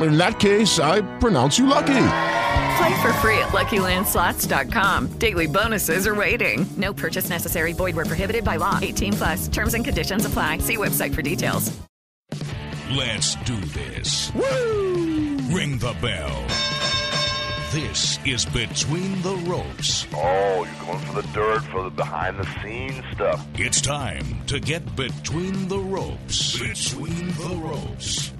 in that case, I pronounce you lucky. Play for free at LuckyLandSlots.com. Daily bonuses are waiting. No purchase necessary. Void were prohibited by law. 18 plus. Terms and conditions apply. See website for details. Let's do this. Woo! Ring the bell. This is Between the Ropes. Oh, you're going for the dirt, for the behind the scenes stuff. It's time to get between the ropes. Between the ropes.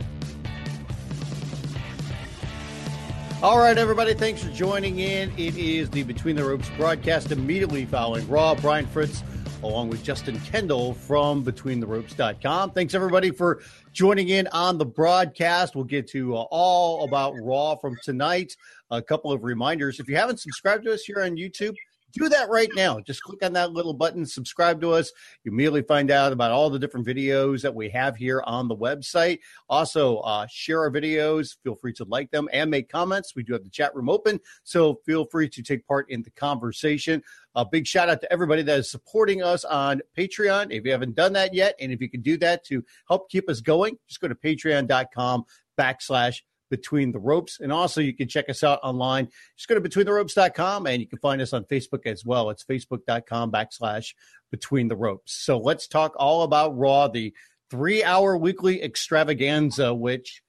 All right, everybody, thanks for joining in. It is the Between the Ropes broadcast immediately following Raw. Brian Fritz, along with Justin Kendall from BetweenTheRopes.com. Thanks, everybody, for joining in on the broadcast. We'll get to uh, all about Raw from tonight. A couple of reminders. If you haven't subscribed to us here on YouTube, do that right now. Just click on that little button, subscribe to us. You immediately find out about all the different videos that we have here on the website. Also, uh, share our videos. Feel free to like them and make comments. We do have the chat room open, so feel free to take part in the conversation. A big shout out to everybody that is supporting us on Patreon. If you haven't done that yet, and if you can do that to help keep us going, just go to patreon.com backslash between the Ropes. And also, you can check us out online. Just go to betweentheropes.com and you can find us on Facebook as well. It's facebook.com backslash between the ropes. So let's talk all about Raw, the three hour weekly extravaganza, which,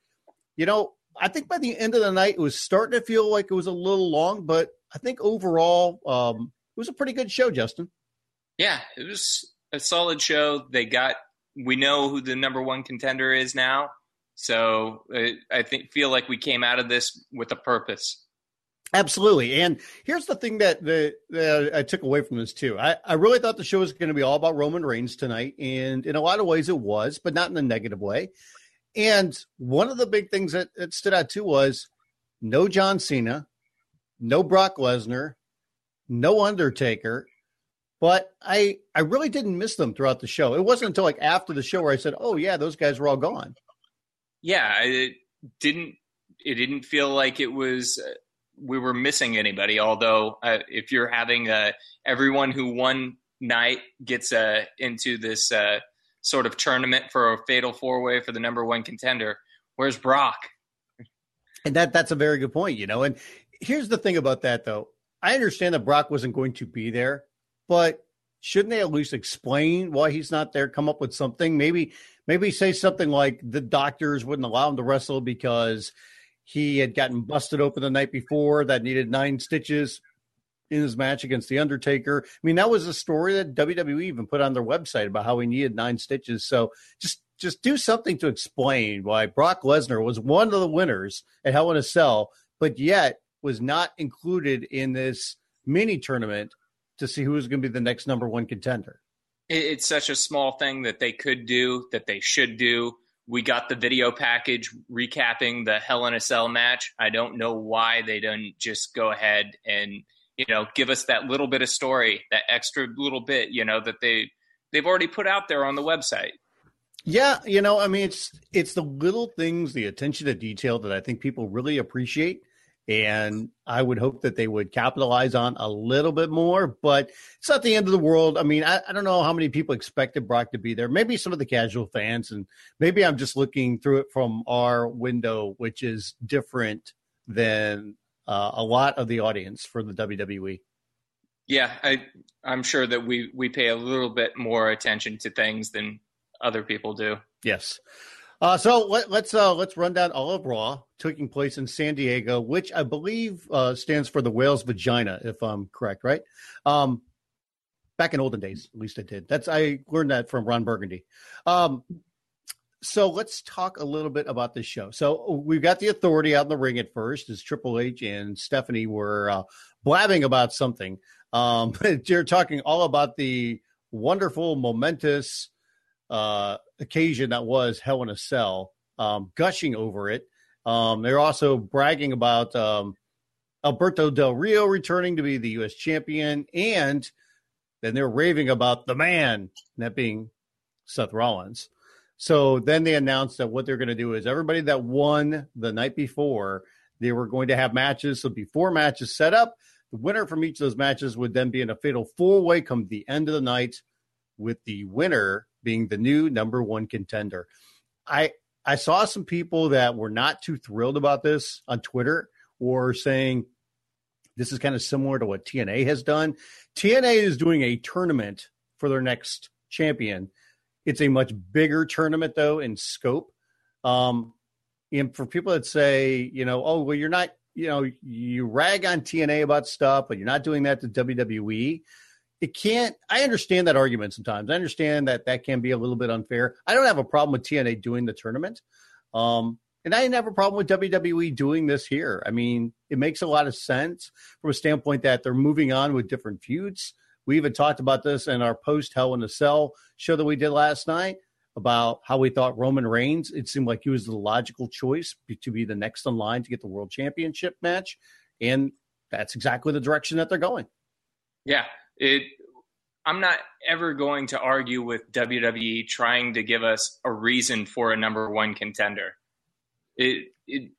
you know, I think by the end of the night, it was starting to feel like it was a little long, but I think overall, um, it was a pretty good show, Justin. Yeah, it was a solid show. They got, we know who the number one contender is now. So I think feel like we came out of this with a purpose. Absolutely. And here's the thing that, that I took away from this too. I, I really thought the show was going to be all about Roman Reigns tonight. And in a lot of ways it was, but not in a negative way. And one of the big things that, that stood out too was no John Cena, no Brock Lesnar, no Undertaker. But I I really didn't miss them throughout the show. It wasn't until like after the show where I said, "Oh yeah, those guys were all gone." Yeah, it didn't it didn't feel like it was uh, we were missing anybody. Although uh, if you're having uh, everyone who won night gets uh, into this uh, sort of tournament for a fatal four way for the number one contender, where's Brock? And that that's a very good point, you know. And here's the thing about that though. I understand that Brock wasn't going to be there, but shouldn't they at least explain why he's not there? Come up with something. Maybe maybe say something like the doctors wouldn't allow him to wrestle because he had gotten busted open the night before that needed nine stitches in his match against the Undertaker. I mean, that was a story that WWE even put on their website about how he needed nine stitches. So just just do something to explain why Brock Lesnar was one of the winners at Hell in a Cell, but yet was not included in this mini tournament to see who's going to be the next number one contender it's such a small thing that they could do that they should do. We got the video package recapping the Hell in a Cell match. I don't know why they didn't just go ahead and you know give us that little bit of story, that extra little bit, you know, that they they've already put out there on the website. Yeah, you know, I mean, it's it's the little things, the attention to detail that I think people really appreciate and I would hope that they would capitalize on a little bit more. But it's not the end of the world. I mean, I, I, don't know how many people expected Brock to be there. Maybe some of the casual fans, and maybe I'm just looking through it from our window, which is different than uh, a lot of the audience for the WWE. Yeah, I, I'm sure that we we pay a little bit more attention to things than other people do. Yes. Uh, so let, us let's, uh, let's run down all of Raw taking place in San Diego, which I believe uh, stands for the whale's vagina, if I'm correct, right? Um, back in olden days, at least I did. That's I learned that from Ron Burgundy. Um, so let's talk a little bit about this show. So we've got the authority out in the ring at first, as Triple H and Stephanie were uh, blabbing about something. Um, you're talking all about the wonderful, momentous uh, occasion that was Hell in a Cell, um, gushing over it. Um, they're also bragging about um, Alberto Del Rio returning to be the U.S. champion, and then they're raving about the man, that being Seth Rollins. So then they announced that what they're going to do is everybody that won the night before, they were going to have matches. So before matches set up, the winner from each of those matches would then be in a fatal four way come the end of the night, with the winner being the new number one contender. I I saw some people that were not too thrilled about this on Twitter or saying this is kind of similar to what TNA has done. TNA is doing a tournament for their next champion. It's a much bigger tournament though in scope. Um, and for people that say, you know, oh well, you're not, you know, you rag on TNA about stuff, but you're not doing that to WWE. It can't. I understand that argument sometimes. I understand that that can be a little bit unfair. I don't have a problem with TNA doing the tournament. Um, and I didn't have a problem with WWE doing this here. I mean, it makes a lot of sense from a standpoint that they're moving on with different feuds. We even talked about this in our post Hell in a Cell show that we did last night about how we thought Roman Reigns, it seemed like he was the logical choice to be the next in line to get the world championship match. And that's exactly the direction that they're going. Yeah. It I'm not ever going to argue with WWE trying to give us a reason for a number one contender it, it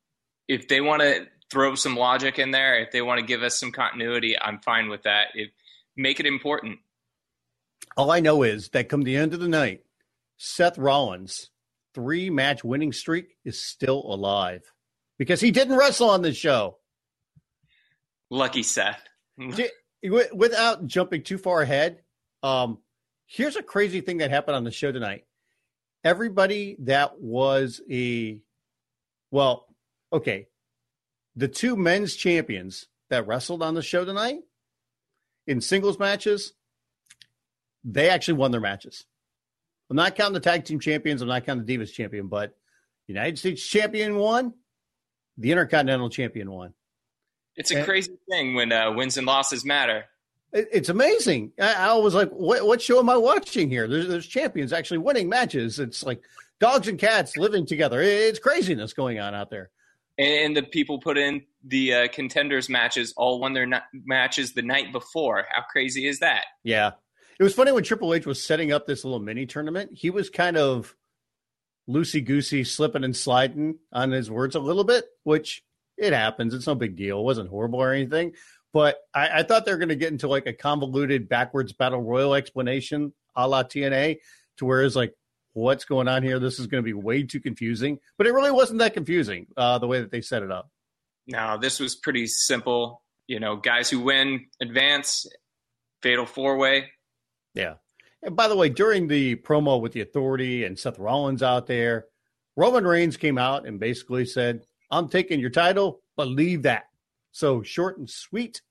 if they want to throw some logic in there, if they want to give us some continuity, I'm fine with that. If make it important. All I know is that come the end of the night, Seth Rollins' three match winning streak is still alive because he didn't wrestle on the show. Lucky Seth. Without jumping too far ahead, um, here's a crazy thing that happened on the show tonight. Everybody that was a well, okay. The two men's champions that wrestled on the show tonight in singles matches, they actually won their matches. I'm not counting the tag team champions. I'm not counting the Divas champion, but United States champion won, the Intercontinental champion won. It's a and, crazy thing when uh, wins and losses matter. It, it's amazing. I, I, was like, what, what show am I watching here? There's, there's champions actually winning matches. It's like dogs and cats living together. It's craziness going on out there. And the people put in the uh, contenders matches all won their matches the night before. How crazy is that? Yeah. It was funny when Triple H was setting up this little mini tournament. He was kind of loosey goosey, slipping and sliding on his words a little bit, which it happens. It's no big deal. It wasn't horrible or anything. But I, I thought they were going to get into like a convoluted backwards battle royal explanation a la TNA to where it's like, what's going on here? This is going to be way too confusing. But it really wasn't that confusing uh, the way that they set it up. No, this was pretty simple. You know, guys who win advance, fatal four way. Yeah. And by the way, during the promo with the authority and Seth Rollins out there, Roman Reigns came out and basically said, I'm taking your title, believe that. So short and sweet.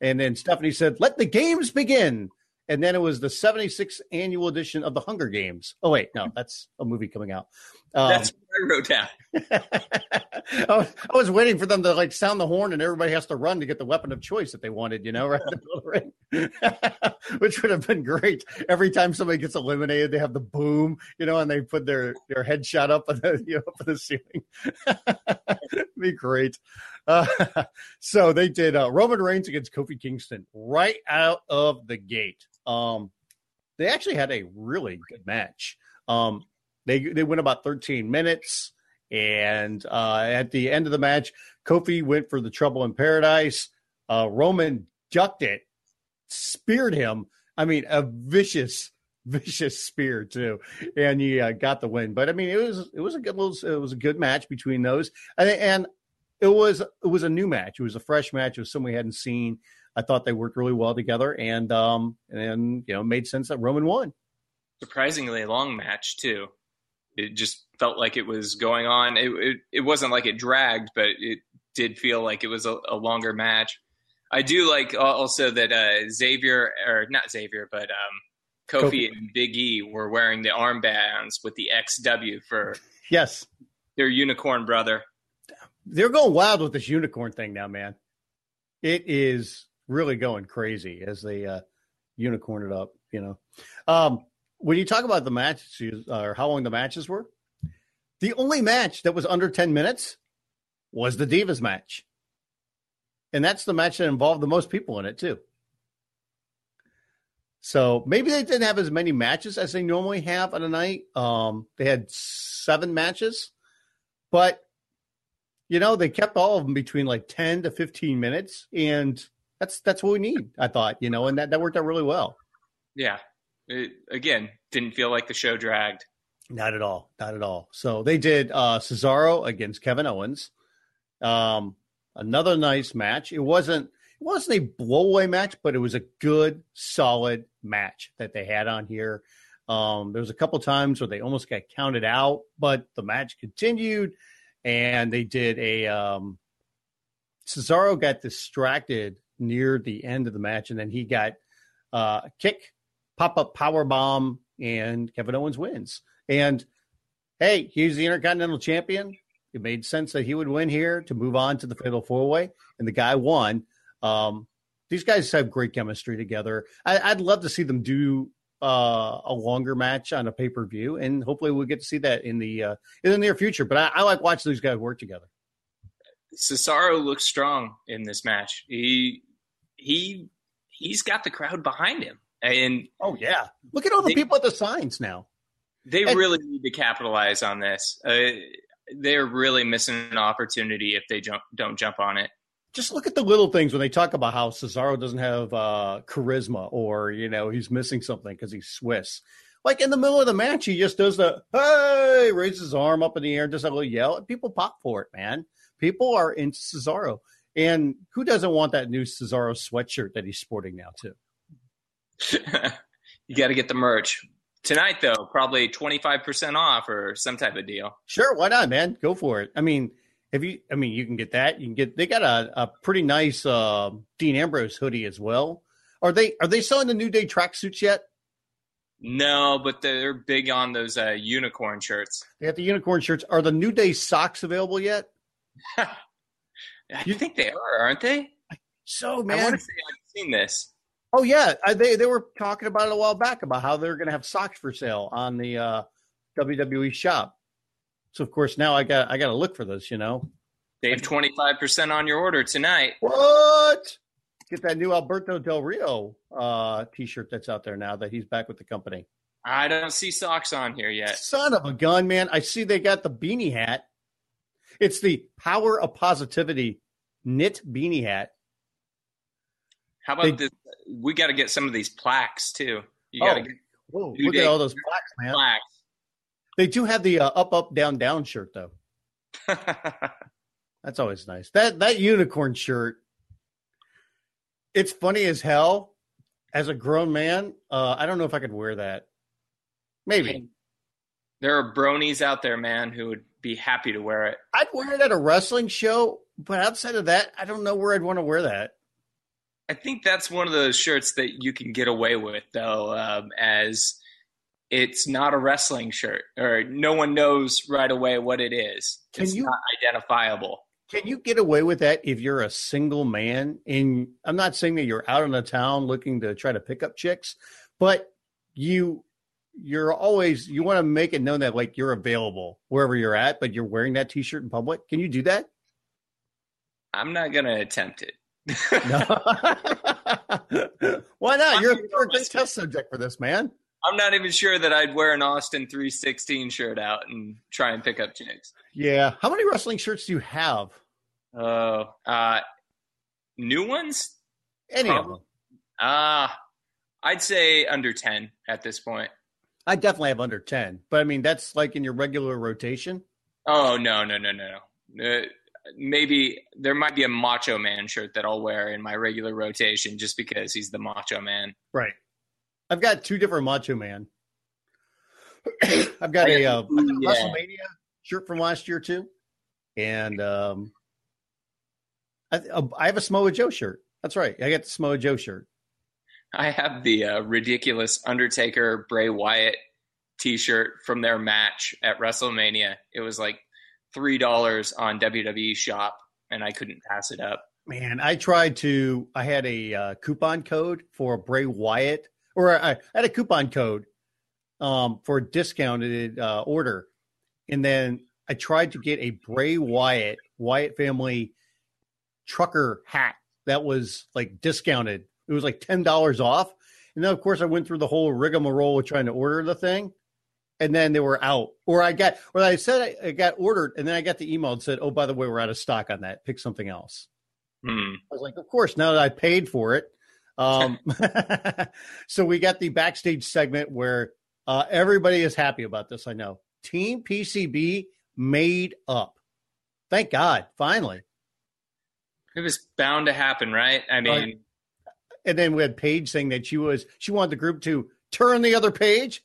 And then Stephanie said, Let the games begin and then it was the 76th annual edition of the Hunger Games. Oh wait, no, that's a movie coming out. Um, that's what I wrote down. I, was, waiting for them to like sound the horn, and everybody has to run to get the weapon of choice that they wanted. You know, right? Which would have been great. Every time somebody gets eliminated, they have the boom, you know, and they put their their headshot up on the you know, up on the ceiling. be great. Uh, so they did uh, Roman Reigns against Kofi Kingston right out of the gate. Um, they actually had a really good match. Um, they they went about 13 minutes, and uh, at the end of the match, Kofi went for the trouble in paradise. Uh, Roman ducked it, speared him. I mean, a vicious, vicious spear too, and he uh, got the win. But I mean, it was it was a good little, it was a good match between those, and, and it was it was a new match. It was a fresh match. It was something we hadn't seen. I thought they worked really well together, and um, and you know, made sense that Roman won. Surprisingly long match too. It just felt like it was going on. It it, it wasn't like it dragged, but it did feel like it was a, a longer match. I do like also that uh, Xavier or not Xavier, but um, Kofi, Kofi. and Big E were wearing the armbands with the XW for Yes, their unicorn brother. They're going wild with this unicorn thing now, man. It is really going crazy as they uh, unicorn it up. You know, um, when you talk about the matches uh, or how long the matches were, the only match that was under ten minutes was the Divas match, and that's the match that involved the most people in it too. So maybe they didn't have as many matches as they normally have on a night. Um, they had seven matches, but you know they kept all of them between like 10 to 15 minutes and that's that's what we need i thought you know and that, that worked out really well. Yeah. It, again, didn't feel like the show dragged. not at all. Not at all. So they did uh cesaro against kevin owens. Um another nice match. It wasn't it wasn't a blowaway match but it was a good solid match that they had on here. Um there was a couple times where they almost got counted out but the match continued and they did a um Cesaro got distracted near the end of the match, and then he got uh, kick, pop up power bomb, and Kevin Owens wins. And hey, he's the Intercontinental Champion. It made sense that he would win here to move on to the Fatal Four Way, and the guy won. Um, these guys have great chemistry together. I, I'd love to see them do uh, a longer match on a pay per view, and hopefully we'll get to see that in the uh, in the near future. But I, I like watching these guys work together. Cesaro looks strong in this match. He he he's got the crowd behind him, and Oh yeah, look at all the They- people at the signs now. they And- really need to capitalize on this. Uh, they're really missing an opportunity if they jump, don't jump on it. Just look at the little things when they talk about how Cesaro doesn't have uh, charisma or you know he's missing something because he's Swiss. Like in the middle of the match, he just does the hey, raises his arm up in the air, does a little yell, and people pop for it, man. People are into Cesaro, and who doesn't want that new Cesaro sweatshirt that he's sporting now too? you got to get the merch tonight, though. Probably twenty five percent off or some type of deal. Sure, why not, man? Go for it. I mean, if you, I mean, you can get that. You can get. They got a, a pretty nice uh, Dean Ambrose hoodie as well. Are they are they selling the New Day tracksuits yet? No, but they're big on those uh, unicorn shirts. They got the unicorn shirts. Are the New Day socks available yet? I think they are, aren't they? So man, I want to say I've seen this. oh yeah, I, they they were talking about it a while back about how they're going to have socks for sale on the uh, WWE shop. So of course now I got I got to look for this. You know Save twenty five percent on your order tonight. what? Get that new Alberto Del Rio uh, T-shirt that's out there now that he's back with the company. I don't see socks on here yet. Son of a gun, man! I see they got the beanie hat. It's the Power of Positivity knit beanie hat. How about They- this? We got to get some of these plaques too. You got to Oh, get Whoa, look at all those plaques, man. plaques. They do have the uh, up, up, down, down shirt though. That's always nice. That that unicorn shirt. It's funny as hell. As a grown man, uh, I don't know if I could wear that. Maybe there are bronies out there, man, who would be happy to wear it. I'd wear it at a wrestling show, but outside of that, I don't know where I'd want to wear that. I think that's one of those shirts that you can get away with, though, um, as it's not a wrestling shirt, or no one knows right away what it is. Can it's you- not identifiable. Can you get away with that if you're a single man? And I'm not saying that you're out on the town looking to try to pick up chicks, but you you're always you want to make it known that like you're available wherever you're at, but you're wearing that t-shirt in public. Can you do that? I'm not going to attempt it. No. Why not? You're, you're a great test subject for this, man. I'm not even sure that I'd wear an Austin 316 shirt out and try and pick up chicks. Yeah. How many wrestling shirts do you have? Oh, uh, new ones? Any of Probably. them? Uh, I'd say under 10 at this point. I definitely have under 10, but I mean, that's like in your regular rotation. Oh, no, no, no, no, no. Uh, maybe there might be a Macho Man shirt that I'll wear in my regular rotation just because he's the Macho Man. Right. I've got two different Macho Man. I've got a, uh, got Yeah. WrestleMania shirt from last year too, and um, I, uh, I have a Samoa Joe shirt. That's right. I got the Samoa Joe shirt. I have the uh, ridiculous Undertaker Bray Wyatt T-shirt from their match at WrestleMania. It was like three dollars on WWE Shop, and I couldn't pass it up. Man, I tried to. I had a uh, coupon code for Bray Wyatt, or I had a coupon code um, for a discounted uh, order, and then I tried to get a Bray Wyatt Wyatt family trucker hat that was like discounted. It was like ten dollars off, and then of course I went through the whole rigmarole of trying to order the thing, and then they were out. Or I got, or I said I, I got ordered, and then I got the email and said, "Oh, by the way, we're out of stock on that. Pick something else." Hmm. I was like, "Of course." Now that I paid for it, um, so we got the backstage segment where uh, everybody is happy about this. I know Team PCB made up. Thank God, finally. It was bound to happen, right? I mean, Right. And then we had Paige saying that she was she wanted the group to turn the other page,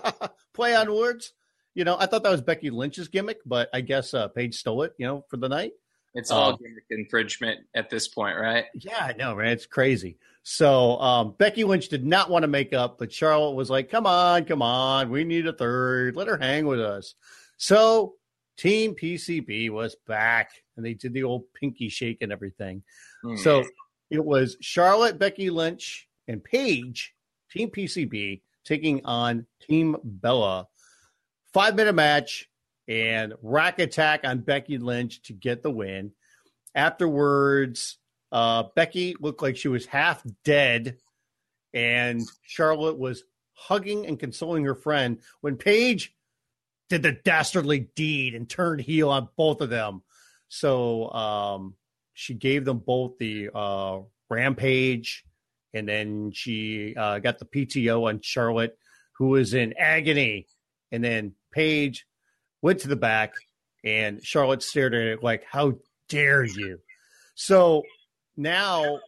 play on words. You know, I thought that was Becky Lynch's gimmick, but I guess uh, Paige stole it. You know, for the night. it's all Um, gimmick infringement at this point, right? Yeah, I know, man. It's crazy. So um, Becky Lynch did not want to make up, but Charlotte was like, "Come on, come on, we need a third. Let her hang with us." So Team PCB was back, and they did the old pinky shake and everything. Hmm. So it was Charlotte, Becky Lynch, and Paige, Team PCB, taking on Team Bella. Five minute match and rack attack on Becky Lynch to get the win. Afterwards, uh, Becky looked like she was half dead, and Charlotte was hugging and consoling her friend when Paige did the dastardly deed and turned heel on both of them. So um, she gave them both the uh, rampage, and then she uh, got the PTO on Charlotte, who was in agony. And then Paige went to the back, and Charlotte stared at it like, "How dare you!" So now,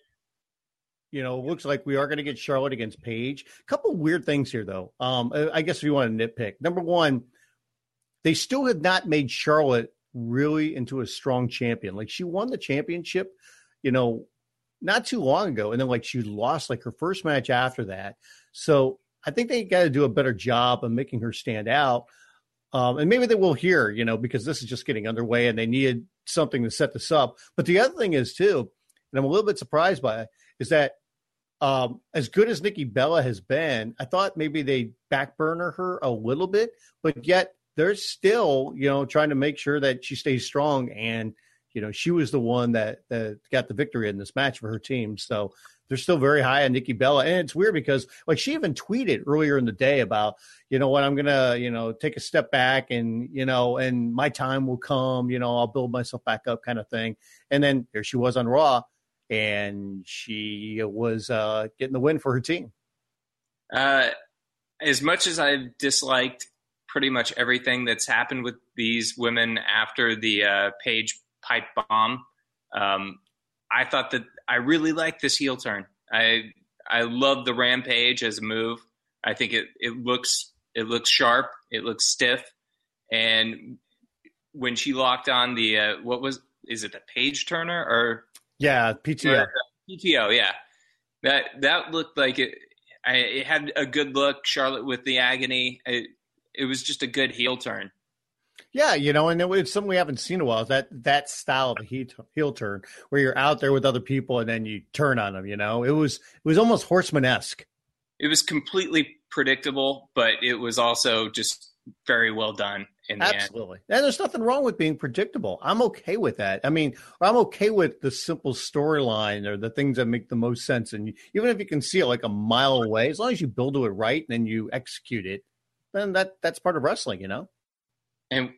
you know, looks like we are going to get Charlotte against Paige. A couple weird things here, though. Um, I guess if you want to nitpick, number one, they still have not made Charlotte really into a strong champion. Like she won the championship, you know, not too long ago, and then like she lost like her first match after that. So I think they got to do a better job of making her stand out. Um, and maybe they will here, you know, because this is just getting underway and they needed something to set this up. But the other thing is too, and I'm a little bit surprised by it, is that um, as good as Nikki Bella has been, I thought maybe they backburner her a little bit, but yet they're still, you know, trying to make sure that she stays strong. And, you know, she was the one that, that got the victory in this match for her team. So they're still very high on Nikki Bella. And it's weird because like she even tweeted earlier in the day about, you know what, I'm going to, you know, take a step back and, you know, and my time will come, you know, I'll build myself back up kind of thing. And then here she was on Raw and she was uh, getting the win for her team. Uh, as much as I've disliked pretty much everything that's happened with these women after the uh, Paige pipe bomb, um, I thought that I really liked this heel turn. I I love the rampage as a move. I think it, it looks it looks sharp. It looks stiff, and when she locked on the uh, what was is it the page turner or Yeah, PTO. Uh, PTO, yeah. That that looked like it. I, it had a good look. Charlotte with the agony. It, it was just a good heel turn. Yeah, you know, and it- it's something we haven't seen in a while. That that style of a heel, heel turn where you're out there with other people and then you turn on them. You know, it was it was almost horseman esque. It was completely predictable, but it was also just very well done in the end. Absolutely, and there's nothing wrong with being predictable. I'm okay with that. I mean, I'm okay with the simple storyline or the things that make the most sense. And even if you can see it like a mile away, as long as you build to it right and then you execute it, then that that's part of wrestling. You know. And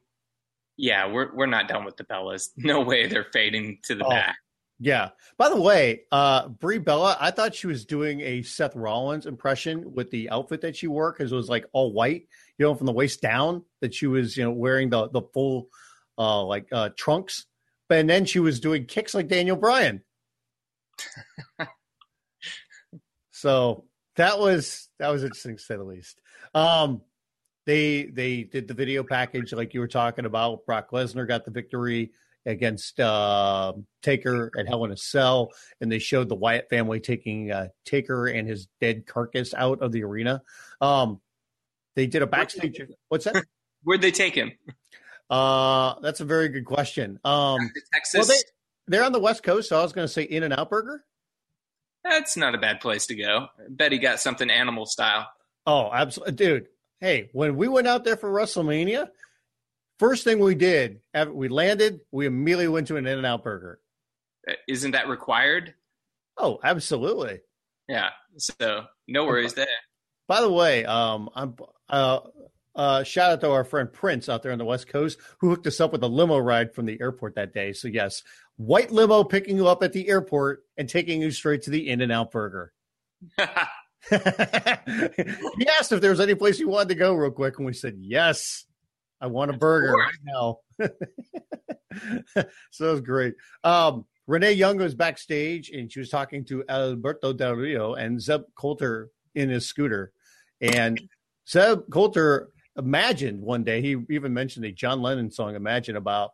yeah, we're we're not done with the Bellas. No way they're fading to the Oh. back. Yeah. By the way, uh Brie Bella, I thought she was doing a Seth Rollins impression with the outfit that she wore because it was like all white, you know, from the waist down. That she was, you know, wearing the the full uh like uh trunks, but and then she was doing kicks like Daniel Bryan. so that was that was interesting to say the least. Um they they did the video package like you were talking about. Brock Lesnar got the victory against uh, Taker at Hell in a Cell, and they showed the Wyatt family taking uh, Taker and his dead carcass out of the arena. Um, they did a backstage. What's that? Where'd they take him? Uh, that's a very good question. Um, Texas. well, they they're on the West Coast, so I was going to say In and Out Burger. That's not a bad place to go. I bet he got something animal style. Oh, absolutely, dude. Hey, when we went out there for WrestleMania, first thing we did, we landed, we immediately went to an In and Out Burger. Uh, Isn't that required? Oh, absolutely. Yeah. So no worries there. By the way, um, I'm uh, uh, shout out to our friend Prince out there on the West Coast who hooked us up with a limo ride from the airport that day. So yes, white limo picking you up at the airport and taking you straight to the In and Out Burger. he asked if there was any place you wanted to go real quick, and we said yes. I want a burger course. right now. so it was great. Um, Renee Young was backstage and she was talking to Alberto Del Rio and Zeb Colter in his scooter. And Zeb Colter imagined one day, he even mentioned a John Lennon song, Imagine, about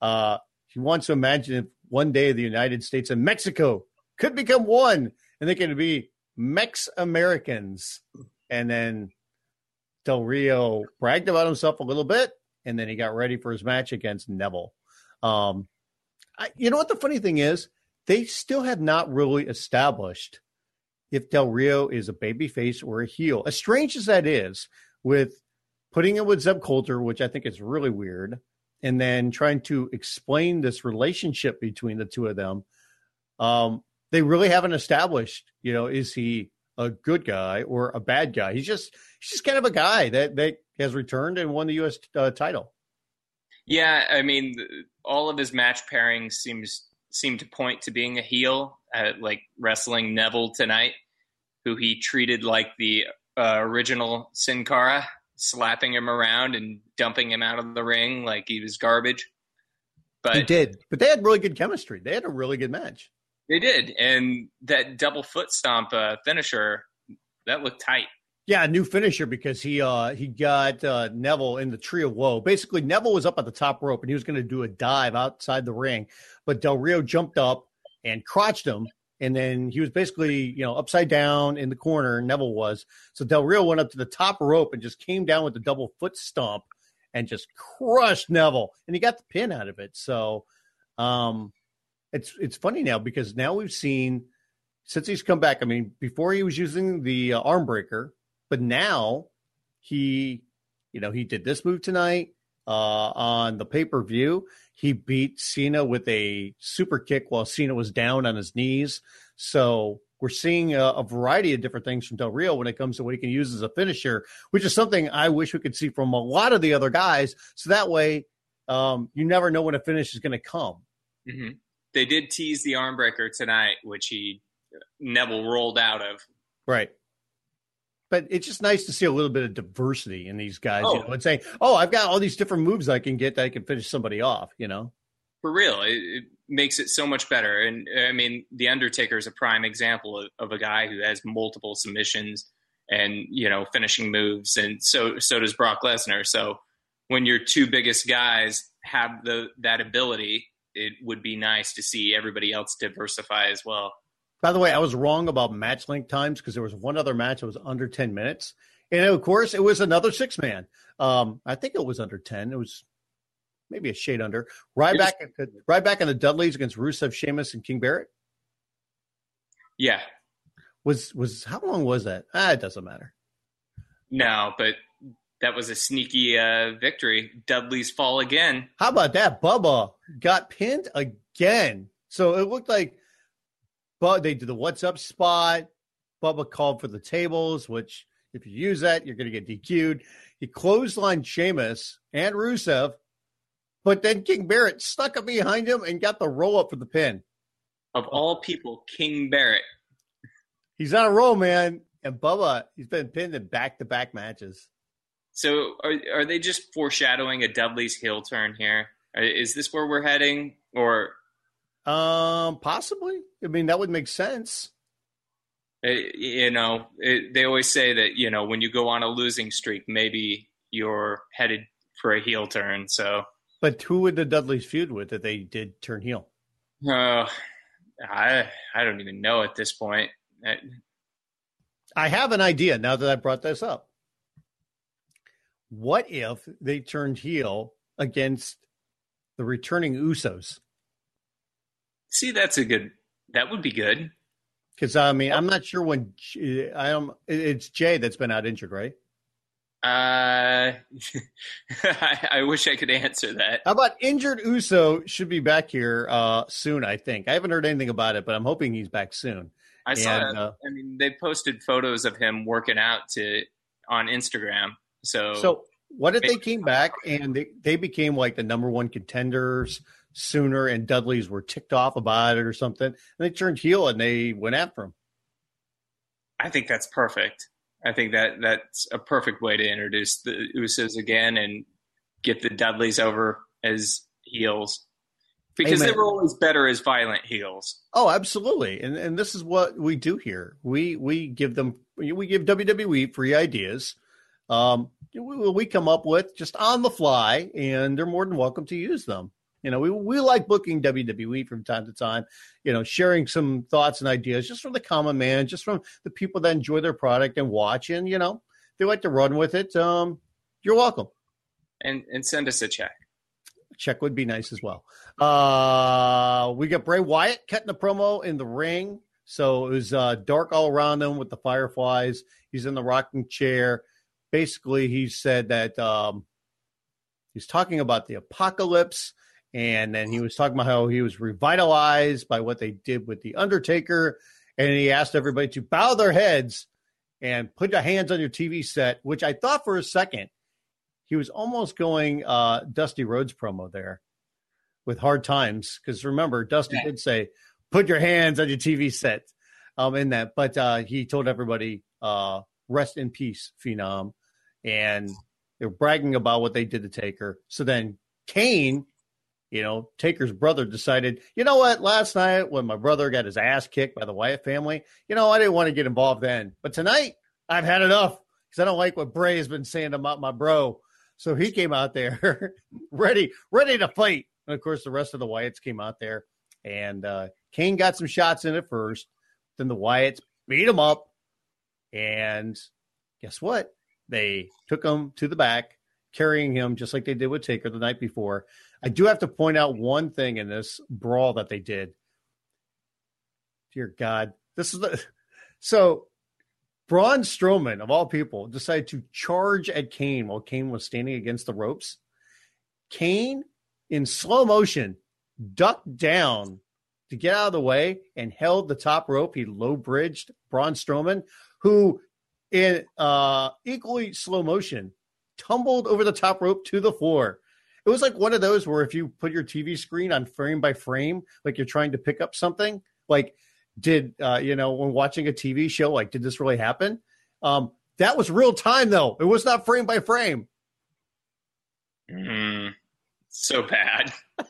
uh, he wants to imagine if one day the United States and Mexico could become one and they can be Mex Americans. And then Del Rio bragged about himself a little bit, and then he got ready for his match against Neville. Um, I, you know what the funny thing is? They still have not really established if Del Rio is a babyface or a heel. As strange as that is, with putting it with Zeb Colter, which I think is really weird, and then trying to explain this relationship between the two of them, um, they really haven't established. You know, is he a good guy or a bad guy? He's just he's just kind of a guy that that has returned and won the U.S. Uh, title. Yeah, I mean, all of his match pairings seems seem to point to being a heel, uh, like wrestling Neville tonight, who he treated like the uh, original Sin Cara, slapping him around and dumping him out of the ring like he was garbage. But he did, but they had really good chemistry. They had a really good match. They did, and that double foot stomp uh, finisher that looked tight. Yeah, new finisher because he uh he got uh, Neville in the tree of woe. Basically, Neville was up at the top rope and he was going to do a dive outside the ring, but Del Rio jumped up and crotched him, and then he was basically you know upside down in the corner. Neville was so Del Rio went up to the top rope and just came down with the double foot stomp and just crushed Neville, and he got the pin out of it. So, um, it's it's funny now because now we've seen since he's come back. I mean, before he was using the uh, arm breaker, but now he, you know, he did this move tonight uh, on the pay per view. He beat Cena with a super kick while Cena was down on his knees. So we're seeing a, a variety of different things from Del Rio when it comes to what he can use as a finisher, which is something I wish we could see from a lot of the other guys. So that way, um, you never know when a finish is going to come. Mm-hmm. They did tease the arm breaker tonight, which he Neville rolled out of. Right. But it's just nice to see a little bit of diversity in these guys, Oh. you know, and saying, "Oh, I've got all these different moves I can get that I can finish somebody off." You know, For real, it, it makes it so much better. And I mean, the Undertaker is a prime example of, of a guy who has multiple submissions and you know finishing moves, and so so does Brock Lesnar. So when your two biggest guys have the that ability, it would be nice to see everybody else diversify as well. By the way, I was wrong about match length times because there was one other match that was under 10 minutes. And of course, it was another six man. Um, I think it was under 10. It was maybe a shade under. Right back, right back in the Dudleys against Rusev, Sheamus, and King Barrett. Yeah, Was was how long was that? Ah, it doesn't matter. no, but that was a sneaky uh, victory. Dudley's fall again. How about that? Bubba got pinned again. So it looked like but they did the what's up spot. Bubba called for the tables, which if you use that, you're going to get DQ'd. He clotheslined Sheamus and Rusev, but then King Barrett stuck it behind him and got the roll up for the pin. Of all people, King Barrett. He's on a roll, man. And Bubba, he's been pinned in back to back matches. So are are they just foreshadowing a Dudley's heel turn here? Uh, this where we're heading, or Um, possibly. I mean, that would make sense. uh, you know, it, they always say that you know when you go on a losing streak, maybe you're headed for a heel turn. So But who would the Dudleys feud with that they did turn heel? Uh, I I don't even know at this point. I, I have an idea now that I brought this up. What if they turned heel against the returning Usos? see, that's a good. That would be good. Because I mean, I'm not sure when I am. It's Jay that's been out injured, right? Uh, I, I wish I could answer that. How about injured Uso should be back here uh, soon? I think I haven't heard anything about it, but I'm hoping he's back soon. I saw. And, uh, I mean, they posted photos of him working out to on Instagram. So, So what if they came back and they, they became like the number one contenders sooner and Dudley's were ticked off about it or something and they turned heel and they went after him. I think that's perfect. I think that that's a perfect way to introduce the Usos again and get the Dudleys over as heels because Amen. they were always better as violent heels. Oh, absolutely. And and this is what we do here. We we give them we give WWE free ideas. Um we, we come up with just on the fly and they're more than welcome to use them. You know, we we like booking WWE from time to time, you know, sharing some thoughts and ideas just from the common man, just from the people that enjoy their product and watch and, you know, they like to run with it. Um you're welcome. And and send us a check. check would be nice as well. Uh, we got Bray Wyatt cutting the promo in the ring. So it was uh, dark all around him with the fireflies. He's in the rocking chair. Basically, he said that um, he's talking about the apocalypse. And then he was talking about how he was revitalized by what they did with The Undertaker. And he asked everybody to bow their heads and put your hands on your TV set, which I thought for a second he was almost going uh, Dusty Rhodes promo there with hard times because remember Dusty Yeah. did say put your hands on your TV set um, in that, but uh, he told everybody uh, rest in peace, Phenom, and they're bragging about what they did to Taker. So then Kane, you know, Taker's brother decided, you know what? Last night when my brother got his ass kicked by the Wyatt family, you know, I didn't want to get involved then, but tonight I've had enough because I don't like what Bray has been saying about my bro. So he came out there ready, ready to fight. And of course, the rest of the Wyatts came out there, and uh, Kane got some shots in at first. Then the Wyatts beat him up, and guess what? They took him to the back, carrying him just like they did with Taker the night before. I do have to point out one thing in this brawl that they did. Dear God, this is the so Braun Strowman, of all people, decided to charge at Kane while Kane was standing against the ropes. Kane, in slow motion, ducked down to get out of the way and held the top rope. He low bridged Braun Strowman, who, in uh, equally slow motion, tumbled over the top rope to the floor. It was like one of those where if you put your TV screen on frame by frame, like you're trying to pick up something, like did uh, you know when watching a TV show, like did this really happen? Um, that was real time though. It was not frame by frame. Mm, so bad.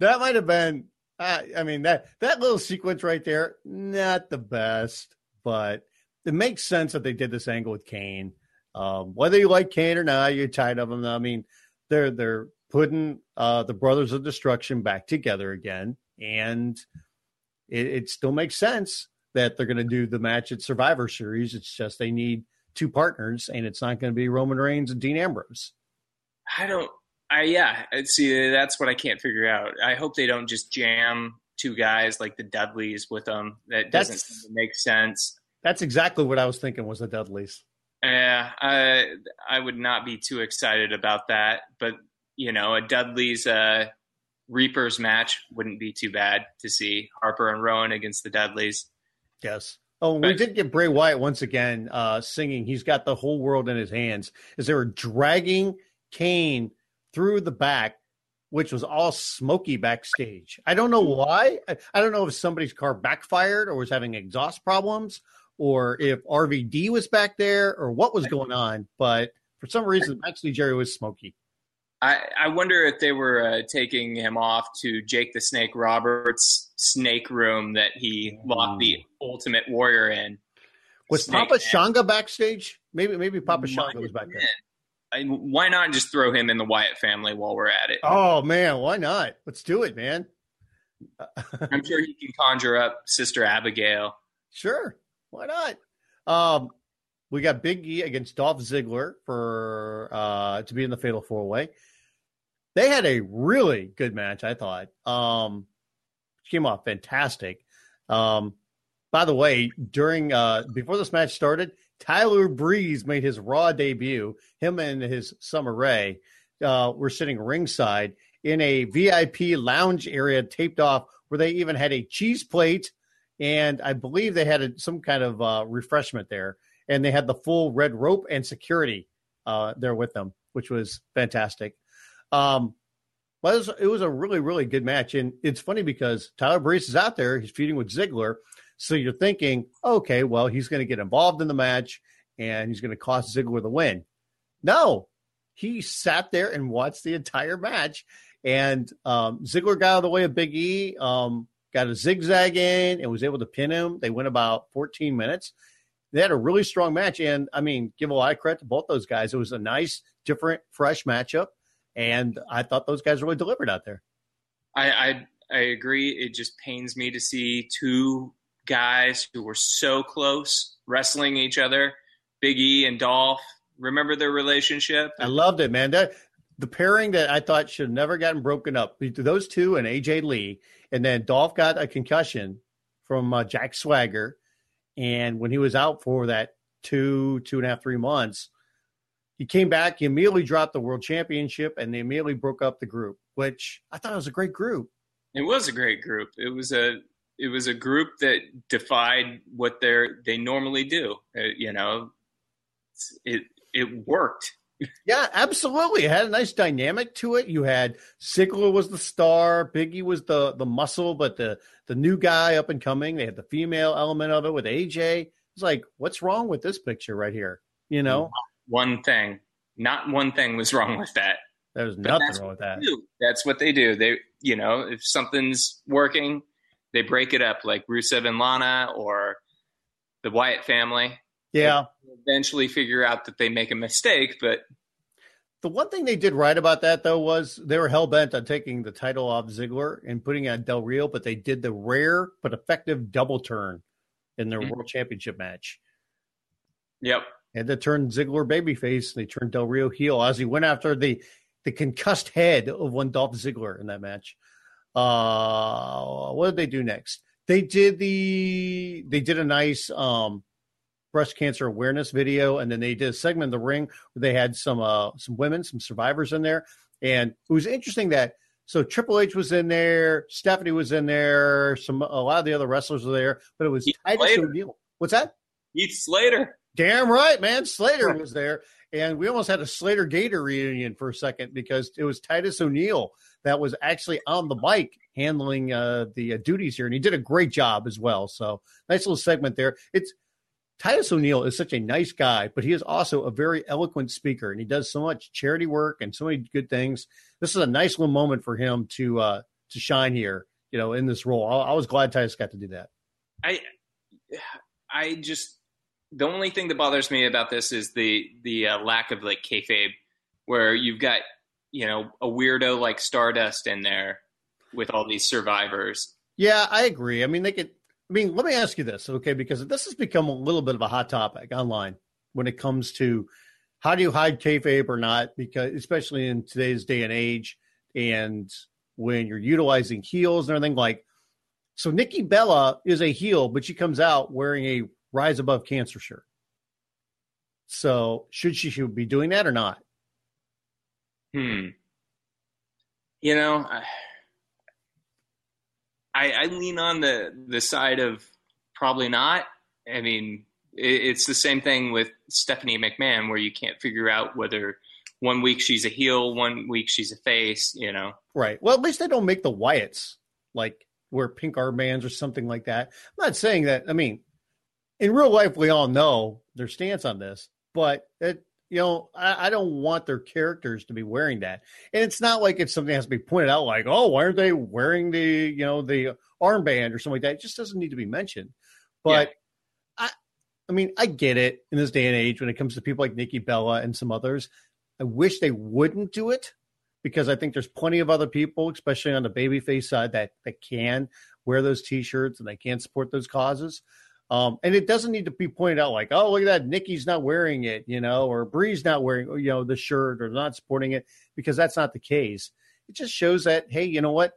That might have been. Uh, I mean that that little sequence right there, not the best, but it makes sense that they did this angle with Kane. Um, whether you like Kane or not, you're tired of him. I mean, they're they're putting uh, the Brothers of Destruction back together again, and it, it still makes sense that they're going to do the match at Survivor Series. It's just they need two partners, and it's not going to be Roman Reigns and Dean Ambrose. I don't. I yeah. See, that's what I can't figure out. I hope they don't just jam two guys like the Dudleys with them. That doesn't seem to make sense. That's exactly what I was thinking was the Dudleys. Yeah, I I would not be too excited about that. But you know, a Dudley's uh, Reapers match wouldn't be too bad to see Harper and Rowan against the Dudleys. Yes. Oh, we did get Bray Wyatt once again uh, singing. He's got the whole world in his hands as they were dragging Kane through the back, which was all smoky backstage. I don't know why. I, I don't know if somebody's car backfired or was having exhaust problems or if RVD was back there or what was going on. But for some reason, backstage area was smoky. I, I wonder if they were uh, taking him off to Jake the Snake Roberts' snake room that he locked the Ultimate Warrior in. Was Snake Papa. Shango backstage? Maybe maybe Papa Shango was back there. I, why not just throw him in the Wyatt family while we're at it? Oh man, why not? Let's do it, man. I'm sure he can conjure up Sister Abigail. Sure, why not? Um, we got Big E against Dolph Ziggler for uh, to be in the Fatal Four Way. They had a really good match, I thought. Um, came off fantastic. Um, by the way, during uh, before this match started, Tyler Breeze made his Raw debut. Him and his Summer Rae uh, were sitting ringside in a VIP lounge area taped off, where they even had a cheese plate, and I believe they had a, some kind of uh, refreshment there, and they had the full red rope and security uh, there with them, which was fantastic. Um, but it was, it was a really, really good match. And it's funny because Tyler Breeze is out there, he's feuding with Ziggler. So you're thinking, okay, well, he's going to get involved in the match and he's going to cost Ziggler the win. No, he sat there and watched the entire match. And um, Ziggler got out of the way of Big E, um, got a zigzag in, and was able to pin him. They went about 14 minutes. They had a really strong match. And I mean, give a lot of credit to both those guys. It was a nice, different, fresh matchup. And I thought those guys really delivered out there. I, I I agree. It just pains me to see two guys who were so close wrestling each other, Big E and Dolph. Remember their relationship? I loved it, man. That the pairing that I thought should have never gotten broken up. Those two and AJ Lee, and then Dolph got a concussion from uh, Jack Swagger, and when he was out for that two, two and a half, three months, he came back. He immediately dropped the world championship, and they immediately broke up the group, which I thought was a great group. It was a great group. It was a it was a group that defied what they're they normally do. Uh, you know, it it worked. Yeah, absolutely. It had a nice dynamic to it. You had Ziggler was the star, Biggie was the the muscle, but the the new guy up and coming. They had the female element of it with AJ. It's like, what's wrong with this picture right here? You know, one thing, not one thing was wrong with that. There's nothing wrong with that. That's what they do. They, you know, if something's working, they break it up like Rusev and Lana or the Wyatt family. Yeah. Eventually figure out that they make a mistake, but the one thing they did right about that though was they were hell bent on taking the title off Ziggler and putting it on Del Rio, but they did the rare but effective double turn in their mm-hmm. world championship match. Yep. And to turn Ziggler babyface. And they turned Del Rio heel as he went after the the concussed head of one Dolph Ziggler in that match. Uh, what did they do next? They did the they did a nice um, breast cancer awareness video, and then they did a segment in the ring where they had some uh, some women, some survivors in there, and it was interesting that so Triple H was in there, Stephanie was in there, some a lot of the other wrestlers were there, but it was Heath Titus Slater. O'Neil. What's that? Heath Slater. Damn right, man. Slater was there, and we almost had a Slater Gator reunion for a second because it was Titus O'Neil that was actually on the bike handling uh, the uh, duties here, and he did a great job as well. So nice little segment there. It's Titus O'Neil is such a nice guy, but he is also a very eloquent speaker, and he does so much charity work and so many good things. This is a nice little moment for him to uh, to shine here, you know, in this role. I, I was glad Titus got to do that. I I just the only thing that bothers me about this is the the uh, lack of like kayfabe, where you've got you know a weirdo like Stardust in there with all these survivors. Yeah, I agree. I mean, they could. I mean, let me ask you this, okay? Because this has become a little bit of a hot topic online when it comes to how do you hide kayfabe or not? Because especially in today's day and age, and when you're utilizing heels and everything, like so, Nikki Bella is a heel, but she comes out wearing a Rise Above Cancer shirt. So should she should be doing that or not? Hmm. You know, I, I lean on the the side of probably not. I mean, it, it's the same thing with Stephanie McMahon, where you can't figure out whether one week she's a heel, one week she's a face. You know, right? Well, at least they don't make the Wyatts like wear pink armbands or something like that. I'm not saying that. I mean, in real life, we all know their stance on this, but it, you know, I, I, don't want their characters to be wearing that. And it's not like it's something that has to be pointed out, like, oh, why aren't they wearing the, you know, the armband or something like that? It just doesn't need to be mentioned. But yeah. I, I mean, I get it in this day and age when it comes to people like Nikki Bella and some others. I wish they wouldn't do it because I think there's plenty of other people, especially on the babyface side, that that can wear those T-shirts and they can support those causes. Um, and it doesn't need to be pointed out like, oh, look at that, Nikki's not wearing it, you know, or Brie's not wearing, you know, the shirt or not supporting it because that's not the case. It just shows that, hey, you know what,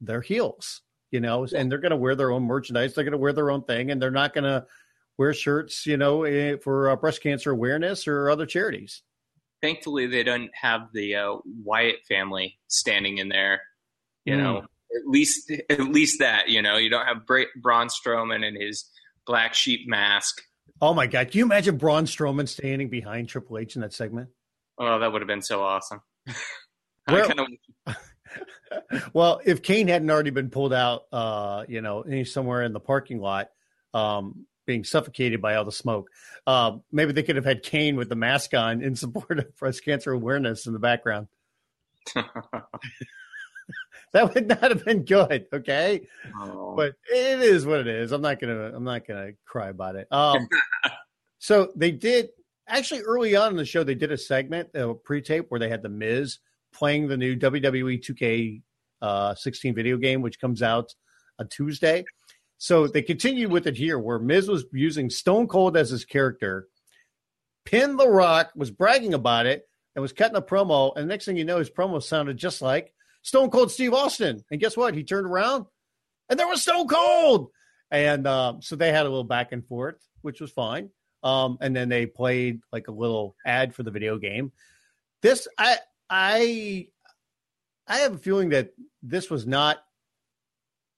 they're heels, you know, and they're going to wear their own merchandise, they're going to wear their own thing, and they're not going to wear shirts, you know, eh, for uh, breast cancer awareness or other charities. Thankfully, they don't have the uh, Wyatt family standing in there. You Mm. know, at least at least that. You know, you don't have Bra- Braun Strowman and his black sheep mask. Oh my God. Can you imagine Braun Strowman standing behind Triple H in that segment? Oh, that would have been so awesome. Well- kinda, well, if Kane hadn't already been pulled out, uh, you know, he's somewhere in the parking lot, um, being suffocated by all the smoke, uh, maybe they could have had Kane with the mask on in support of breast cancer awareness in the background. that would not have been good. Okay. Oh. but it is what it is. I'm not gonna I'm not gonna cry about it. Um, so they did actually early on in the show they did a segment, a pre-tape where they had the Miz playing the new WWE 2K uh, 16 video game, which comes out on Tuesday. So they continued with it here, where Miz was using Stone Cold as his character. Pin the Rock was bragging about it and was cutting a promo, and next thing you know, his promo sounded just like Stone Cold Steve Austin. And guess what? He turned around and there was Stone Cold. And um, so they had a little back and forth, which was fine. Um, and then they played like a little ad for the video game. This I I I have a feeling that this was not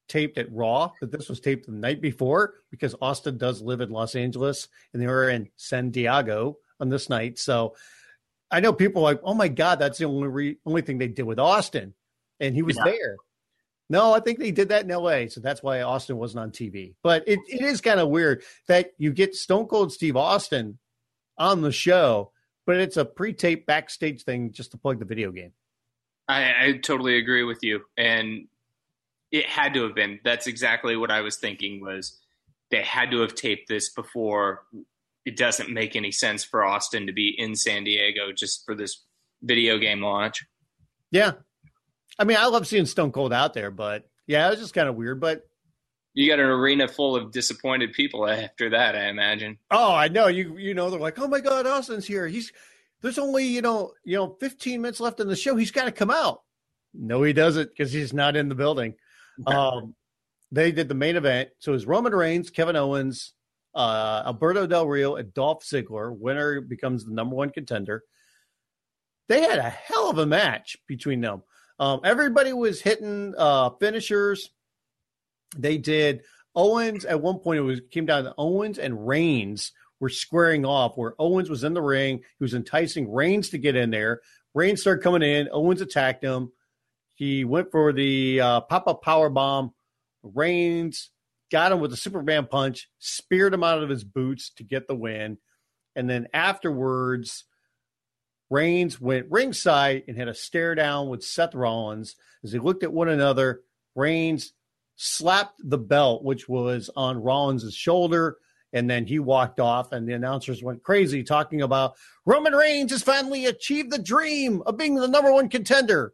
taped at Raw, that this was taped the night before because Austin does live in Los Angeles and they were in San Diego on this night. So I know people are like, oh my God, that's the only re- only thing they did with Austin. And he was Yeah. there. No, I think they did that in LA. So that's why Austin wasn't on TV. But it, it is kind of weird that you get Stone Cold Steve Austin on the show, but it's a pre taped backstage thing just to plug the video game. I, I totally agree with you, and it had to have been. That's exactly what I was thinking. Was they had to have taped this before? It doesn't make any sense for Austin to be in San Diego just for this video game launch. Yeah. I mean, I love seeing Stone Cold out there, but yeah, it was just kind of weird. But You got an arena full of disappointed people after that, I imagine. oh, I know you. You know, they're like, oh my god, Austin's here. He's there's only you know you know 15 minutes left in the show. He's got to come out. No, he doesn't because he's not in the building. Um, they did the main event, so it was Roman Reigns, Kevin Owens, uh, Alberto Del Rio, and Dolph Ziggler. Winner becomes the number one contender. They had a hell of a match between them. Um, everybody was hitting uh, finishers. They did Owens at one point. It was came down to Owens and Reigns were squaring off. Where Owens was in the ring, he was enticing Reigns to get in there. Reigns started coming in. Owens attacked him. He went for the uh, pop up power bomb. Reigns got him with a Superman punch, speared him out of his boots to get the win. And then afterwards, Reigns went ringside and had a stare down with Seth Rollins as they looked at one another. Reigns slapped the belt, which was on Rollins' shoulder, and then he walked off. And the announcers went crazy talking about Roman Reigns has finally achieved the dream of being the number one contender.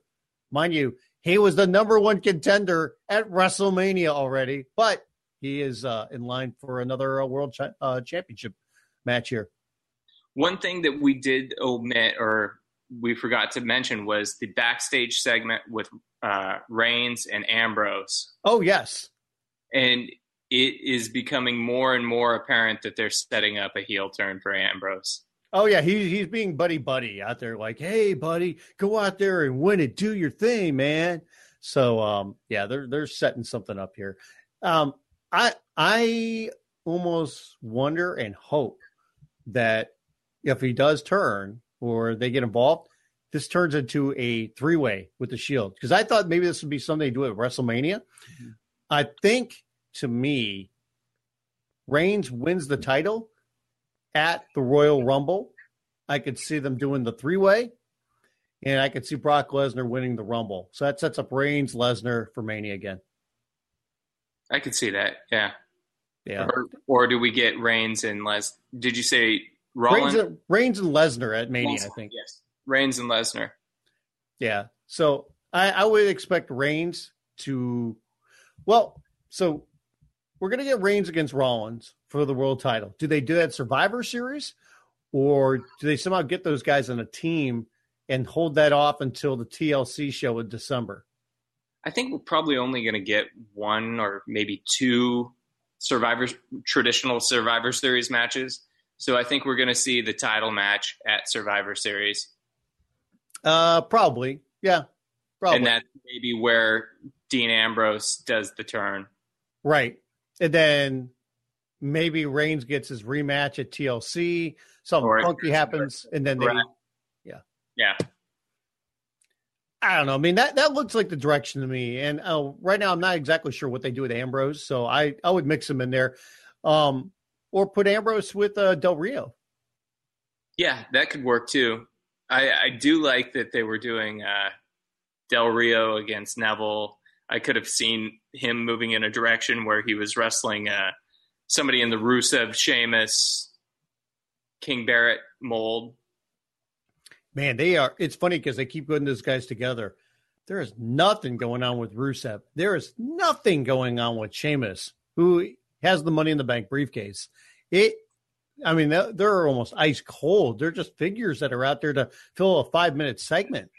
Mind you, he was the number one contender at WrestleMania already, but he is uh, in line for another uh, world uh, championship match here. One thing that we did omit or we forgot to mention was the backstage segment with uh, Reigns and Ambrose. Oh, yes. And it is becoming more and more apparent that they're setting up a heel turn for Ambrose. Oh yeah, he, he's being buddy buddy out there, like, hey buddy, go out there and win it, do your thing, man. So um, yeah, they're they're setting something up here. Um, I I almost wonder and hope that if he does turn or they get involved, this turns into a three way with the Shield because I thought maybe this would be something they do at WrestleMania. Mm-hmm. I think to me, Reigns wins the title at the Royal Rumble. I could see them doing the three way, and I could see Brock Lesnar winning the Rumble. So that sets up Reigns Lesnar for Mania again. I could see that. Yeah. Yeah. Or, or do we get Reigns and Les? Did you say Rollins? and, Reigns and Lesnar at Mania, I think. Yes. Reigns and Lesnar. Yeah. So I, I would expect Reigns to, well, so we're going to get Reigns against Rollins for the world title. Do they do that Survivor Series, or do they somehow get those guys on a team and hold that off until the TLC show in December? I think we're probably only going to get one or maybe two Survivor traditional Survivor Series matches. So I think we're going to see the title match at Survivor Series. Uh, probably, yeah, probably. And that's maybe where Dean Ambrose does the turn. Right. And then maybe Reigns gets his rematch at TLC. Something Or- funky happens, and then they, Right. yeah. Yeah. I don't know. I mean, that that looks like the direction to me. And uh, right now, I'm not exactly sure what they do with Ambrose, so I I would mix him in there, um, or put Ambrose with uh, Del Rio. Yeah, that could work too. I, I do like that they were doing uh, Del Rio against Neville. I could have seen him moving in a direction where he was wrestling uh, somebody in the Rusev, Sheamus, King Barrett mold. Man, they are. It's funny because they keep putting those guys together. There is nothing going on with Rusev. There is nothing going on with Sheamus, who has the Money in the Bank briefcase. It. I mean, they're, they're almost ice cold. They're just figures that are out there to fill a five minute segment.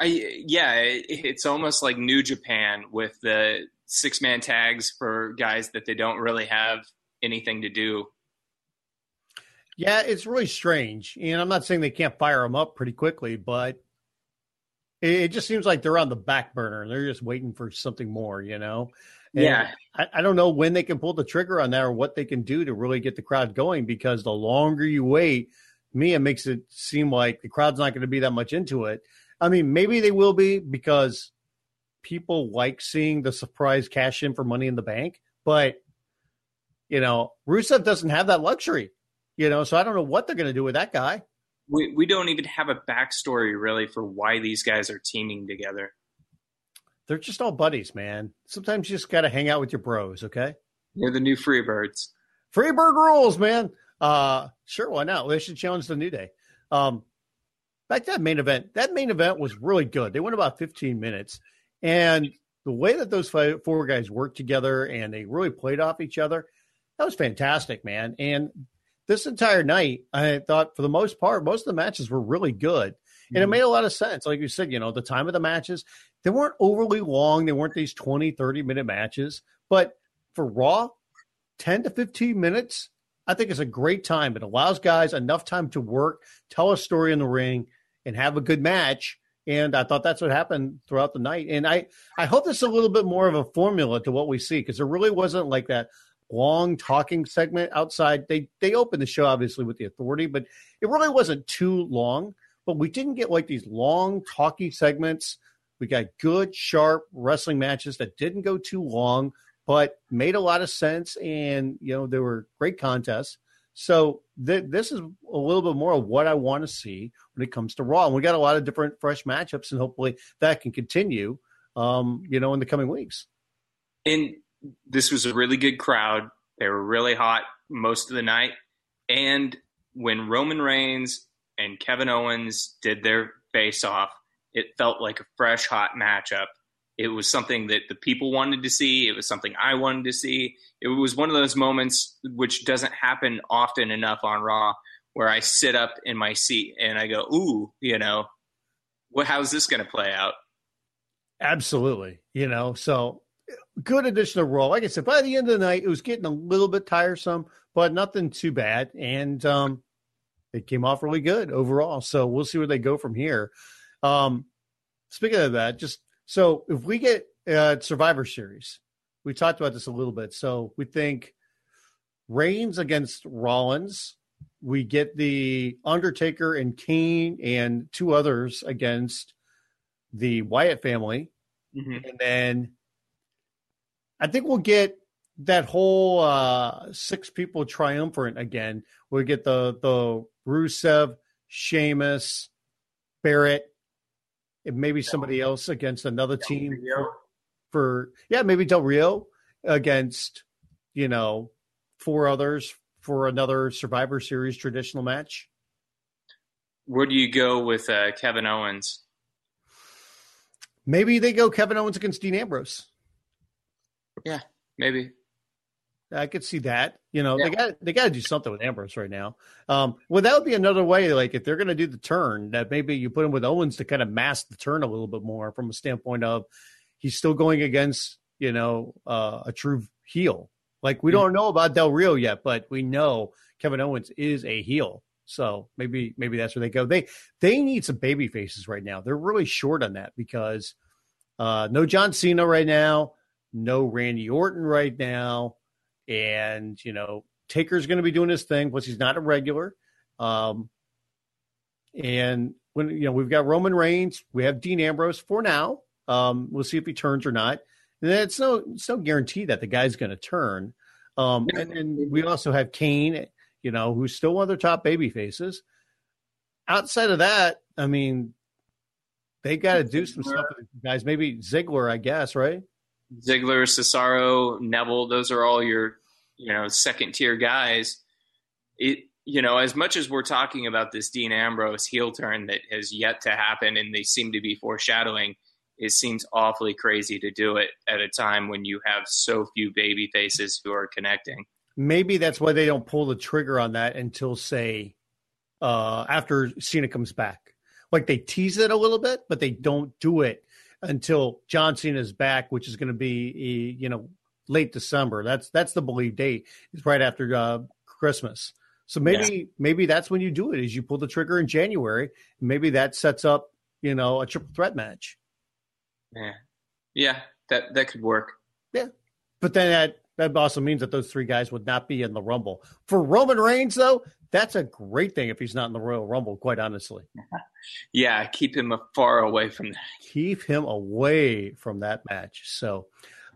I yeah, it, it's almost like New Japan with the six man tags for guys that they don't really have anything to do. Yeah, it's really strange. And I'm not saying they can't fire them up pretty quickly, but it, it just seems like they're on the back burner and they're just waiting for something more, you know? And Yeah. I, I don't know when they can pull the trigger on that or what they can do to really get the crowd going because the longer you wait, me, it makes it seem like the crowd's not going to be that much into it. I mean, maybe they will be because people like seeing the surprise cash in for money in the bank, but you know, Rusev doesn't have that luxury. You know, so I don't know what they're going to do with that guy. We we don't even have a backstory really for why these guys are teaming together. They're just all buddies, man. Sometimes you just got to hang out with your bros, okay? They're the new Freebirds. Freebird rules, man. Uh, sure, why not? They should challenge the New Day. Um, back to that main event. That main event was really good. They went about 15 minutes, and the way that those five, four guys worked together and they really played off each other, that was fantastic, man. And this entire night, I thought for the most part, most of the matches were really good. And it made a lot of sense. Like you said, you know, the time of the matches, they weren't overly long. They weren't these 20, 30 minute matches. But for Raw, 10 to 15 minutes, I think is a great time. It allows guys enough time to work, tell a story in the ring, and have a good match. And I thought that's what happened throughout the night. And I, I hope this is a little bit more of a formula to what we see because there really wasn't like that long talking segment outside. They they opened the show obviously with the authority, but it really wasn't too long. But we didn't get like these long talky segments. We got good, sharp wrestling matches that didn't go too long, but made a lot of sense. And you know, there were great contests. So th- this is a little bit more of what I want to see when it comes to Raw. And we got a lot of different fresh matchups, and hopefully that can continue. Um, you know, in the coming weeks. And this was a really good crowd. They were really hot most of the night. And when Roman Reigns and Kevin Owens did their face off, it felt like a fresh, hot matchup. It was something that the people wanted to see. It was something I wanted to see. It was one of those moments which doesn't happen often enough on Raw where I sit up in my seat and I go, ooh, you know, well, how's this going to play out? Absolutely. You know, so good addition to Raw. Like I said, by the end of the night, it was getting a little bit tiresome, but nothing too bad. And um, it came off really good overall. So we'll see where they go from here. Um, speaking of that, just so if we get uh, Survivor Series, we talked about this a little bit. So we think Reigns against Rollins. We get the Undertaker and Kane and two others against the Wyatt family. Mhm. And then I think we'll get that whole uh, six people triumvirate again. We'll get the the Rusev, Sheamus, Barrett, maybe somebody else against another team for, for yeah, maybe Del Rio against you know four others for another Survivor Series traditional match. where do you go with uh, Kevin Owens? Maybe they go Kevin Owens against Dean Ambrose. Yeah, maybe. I could see that. You know, yeah. they got they got to do something with Ambrose right now. Um, well, that would be another way. Like if they're going to do the turn, that maybe you put him with Owens to kind of mask the turn a little bit more from a standpoint of he's still going against you know uh, a true heel. Like we mm-hmm. don't know about Del Rio yet, but we know Kevin Owens is a heel. So maybe maybe that's where they go. They they need some baby faces right now. They're really short on that because uh, no John Cena right now, no Randy Orton right now and you know Taker's going to be doing his thing, plus he's not a regular. Um, and when you know we've got Roman Reigns, we have Dean Ambrose for now. Um, we'll see if he turns or not. And it's no it's no guarantee that the guy's going to turn. Um, and, and, we also have Kane, you know, who's still one of their top baby faces. Outside of that, I mean, they got to do some stuff with guys. Maybe Ziggler, I guess, right? Ziggler, Cesaro, Neville, those are all your, you know, second tier guys. It, you know, as much as we're talking about this Dean Ambrose heel turn that has yet to happen and they seem to be foreshadowing, it seems awfully crazy to do it at a time when you have so few baby faces who are connecting. Maybe that's why they don't pull the trigger on that until, say, uh, after Cena comes back. Like they tease it a little bit, but they don't do it until John Cena is back, which is going to be you know late December. That's that's the believed date. It's right after uh, Christmas. So maybe yeah. maybe that's when you do it. Is you pull the trigger in January. Maybe that sets up you know a triple threat match. Yeah, yeah, that that could work. Yeah, but then that that also means that those three guys would not be in the Rumble. For Roman Reigns, though, that's a great thing if he's not in the Royal Rumble, quite honestly. yeah, keep him far away from that. Keep him away from that match. So,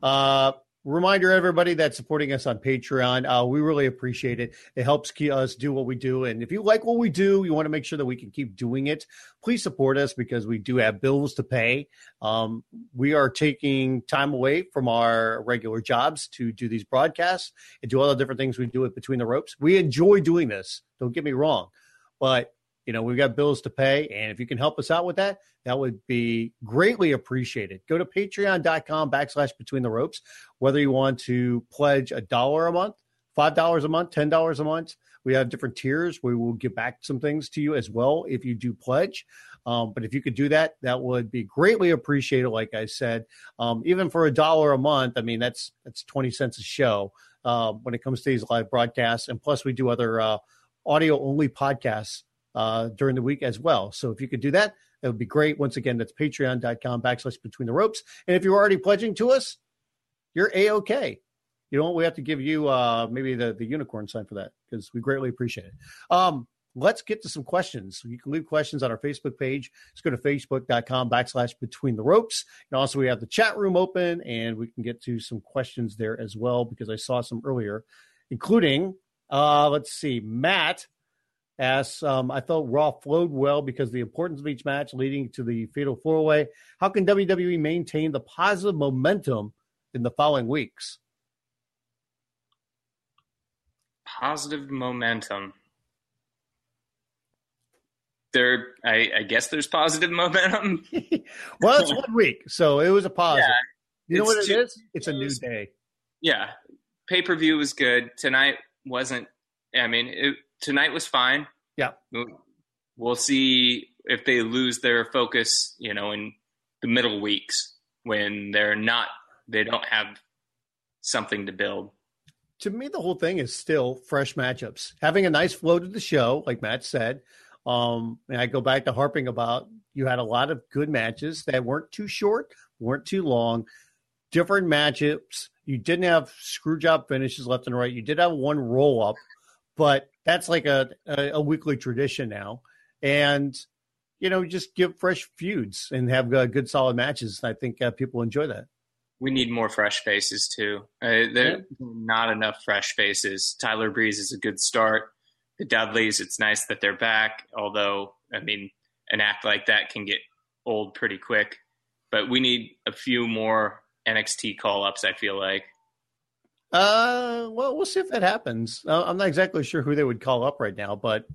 uh, reminder everybody that's supporting us on patreon uh, we really appreciate it. It helps us do what we do. And if you like what we do you want to make sure that we can keep doing it please support us because we do have bills to pay. Um, we are taking time away from our regular jobs to do these broadcasts and do all the different things we do it between the ropes. We enjoy doing this don't get me wrong but you know, we've got bills to pay. And if you can help us out with that, that would be greatly appreciated. Go to patreon.com backslash between the ropes, whether you want to pledge a dollar a month, $5 a month, $10 a month. We have different tiers. We will give back some things to you as well if you do pledge. Um, but if you could do that, that would be greatly appreciated. Like I said, um, even for a dollar a month, I mean that's that's twenty cents a show uh, when it comes to these live broadcasts. And plus, we do other uh, audio only podcasts uh, during the week as well. So if you could do that, that would be great. Once again, that's patreon.com backslash between the ropes. And if you're already pledging to us, you're A-OK. You know, we have to give you uh, maybe the, the unicorn sign for that because we greatly appreciate it. Um, let's get to some questions. You can leave questions on our Facebook page. Just go to facebook.com backslash between the ropes. And also, we have the chat room open and we can get to some questions there as well because I saw some earlier, including, uh, let's see, Matt asks, um, I felt Raw flowed well because the importance of each match leading to the fatal four way. How can WWE maintain the positive momentum in the following weeks? Positive momentum. There, I, I guess there's positive momentum. well, it's one week, so it was a positive. Yeah, you know what it is? It's a new day. Yeah, pay per view was good tonight. Wasn't I mean, it, tonight was fine. Yeah. We'll see if they lose their focus, you know, in the middle weeks when they're not, they don't have something to build. To me, the whole thing is still fresh matchups. Having a nice flow to the show, like Matt said. Um, and I go back to harping about you had a lot of good matches that weren't too short, weren't too long, different matchups. You didn't have screw job finishes left and right. You did have one roll up but that's like a, a, a weekly tradition now. And, you know, just give fresh feuds and have uh, good, solid matches. I think uh, people enjoy that. We need more fresh faces too. Uh, there yeah. not enough fresh faces. Tyler Breeze is a good start. The Dudleys, it's nice that they're back. Although, I mean, an act like that can get old pretty quick. But we need a few more NXT call ups. I feel like. Uh, well, we'll see if that happens. Uh, I'm not exactly sure who they would call up right now, but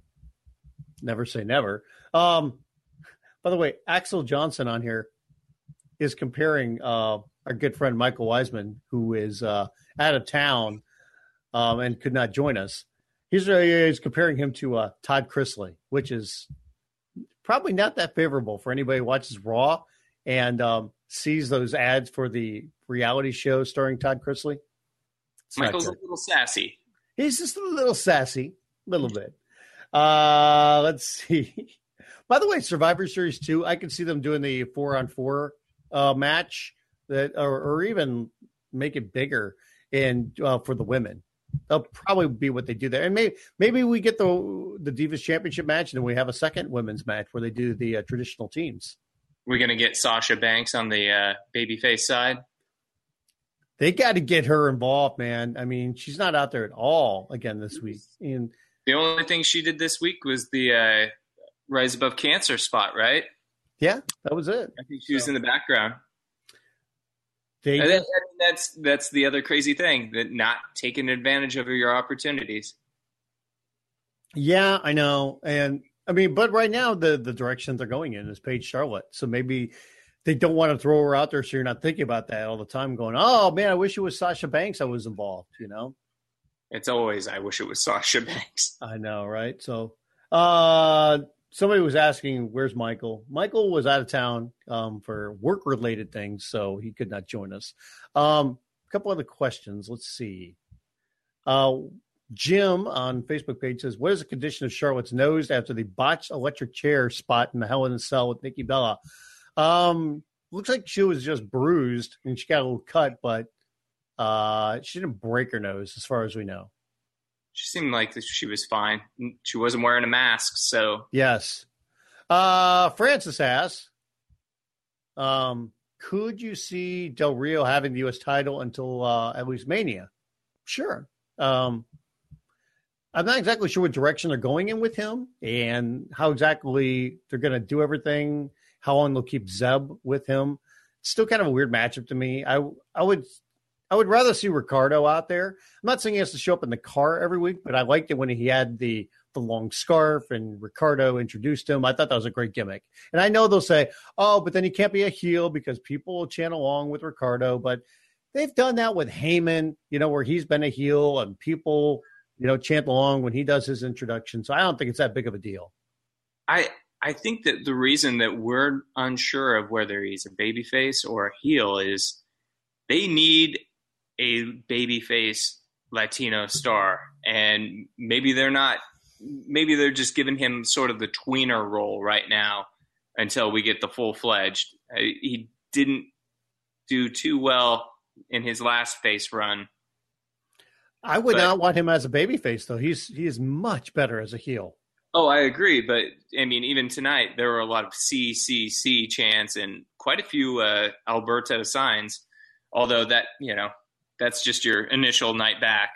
never say never. Um, by the way, Axel Johnson on here is comparing uh, our good friend Michael Wiseman, who is uh, out of town um, and could not join us. He's, uh, he's comparing him to uh, Todd Chrisley, which is probably not that favorable for anybody who watches Raw and um, sees those ads for the reality show starring Todd Chrisley. It's Michael's a little sassy. He's just a little sassy, a little bit. Uh, let's see. By the way, Survivor Series two, I can see them doing the four on four uh, match that, or, or even make it bigger and uh, for the women. That'll probably be what they do there, and maybe maybe we get the the Divas Championship match, and then we have a second women's match where they do the uh, traditional teams. We're gonna get Sasha Banks on the uh, babyface side. They got to get her involved, man. I mean, she's not out there at all again this week, and The only thing she did this week was the uh, Rise Above Cancer spot, right? yeah, that was it. I think she was in the background. They And that- that- that's that's the other crazy thing that not taking advantage of your opportunities. Yeah, I know. And I mean, but right now the the direction they're going in is Paige Charlotte. So maybe they don't want to throw her out there so you're not thinking about that all the time going, "Oh, man, I wish it was Sasha Banks I was involved," you know? It's always I wish it was Sasha Banks. I know, right? So, uh somebody was asking, "Where's Michael?" Michael was out of town um for work-related things, so he could not join us. Um a couple other questions. Let's see. Uh Jim on Facebook page says, "What is the condition of Charlotte's nose after the botched electric chair spot in the Hell in a Cell with Nikki Bella?" Um, looks like she was just bruised and she got a little cut, but uh, she didn't break her nose, as far as we know. She seemed like she was fine. She wasn't wearing a mask, so Yes. Uh, Francis asks, um, could you see Del Rio having the U.S. title until uh, at least Mania? Sure. Um, I'm not exactly sure what direction they're going in with him and how exactly they're going to do everything. How long they'll keep Zeb with him. It's still kind of a weird matchup to me. I I would I would rather see Ricardo out there. I'm not saying he has to show up in the car every week, but I liked it when he had the the long scarf and Ricardo introduced him. I thought that was a great gimmick. And I know they'll say, "Oh, but then he can't be a heel because people will chant along with Ricardo." But they've done that with Heyman, you know, where he's been a heel and people, you know, chant along when he does his introduction. So I don't think it's that big of a deal. I I think that the reason that we're unsure of whether he's a babyface or a heel is they need a babyface Latino star, and maybe they're not. Maybe they're just giving him sort of the tweener role right now until we get the full fledged. Uh, he didn't do too well in his last face run. I would But- not want him as a babyface though. He's he is much better as a heel. Oh, I agree, but I mean, even tonight there were a lot of C C C chants and quite a few uh, Alberto signs. Although that you know that's just your initial night back.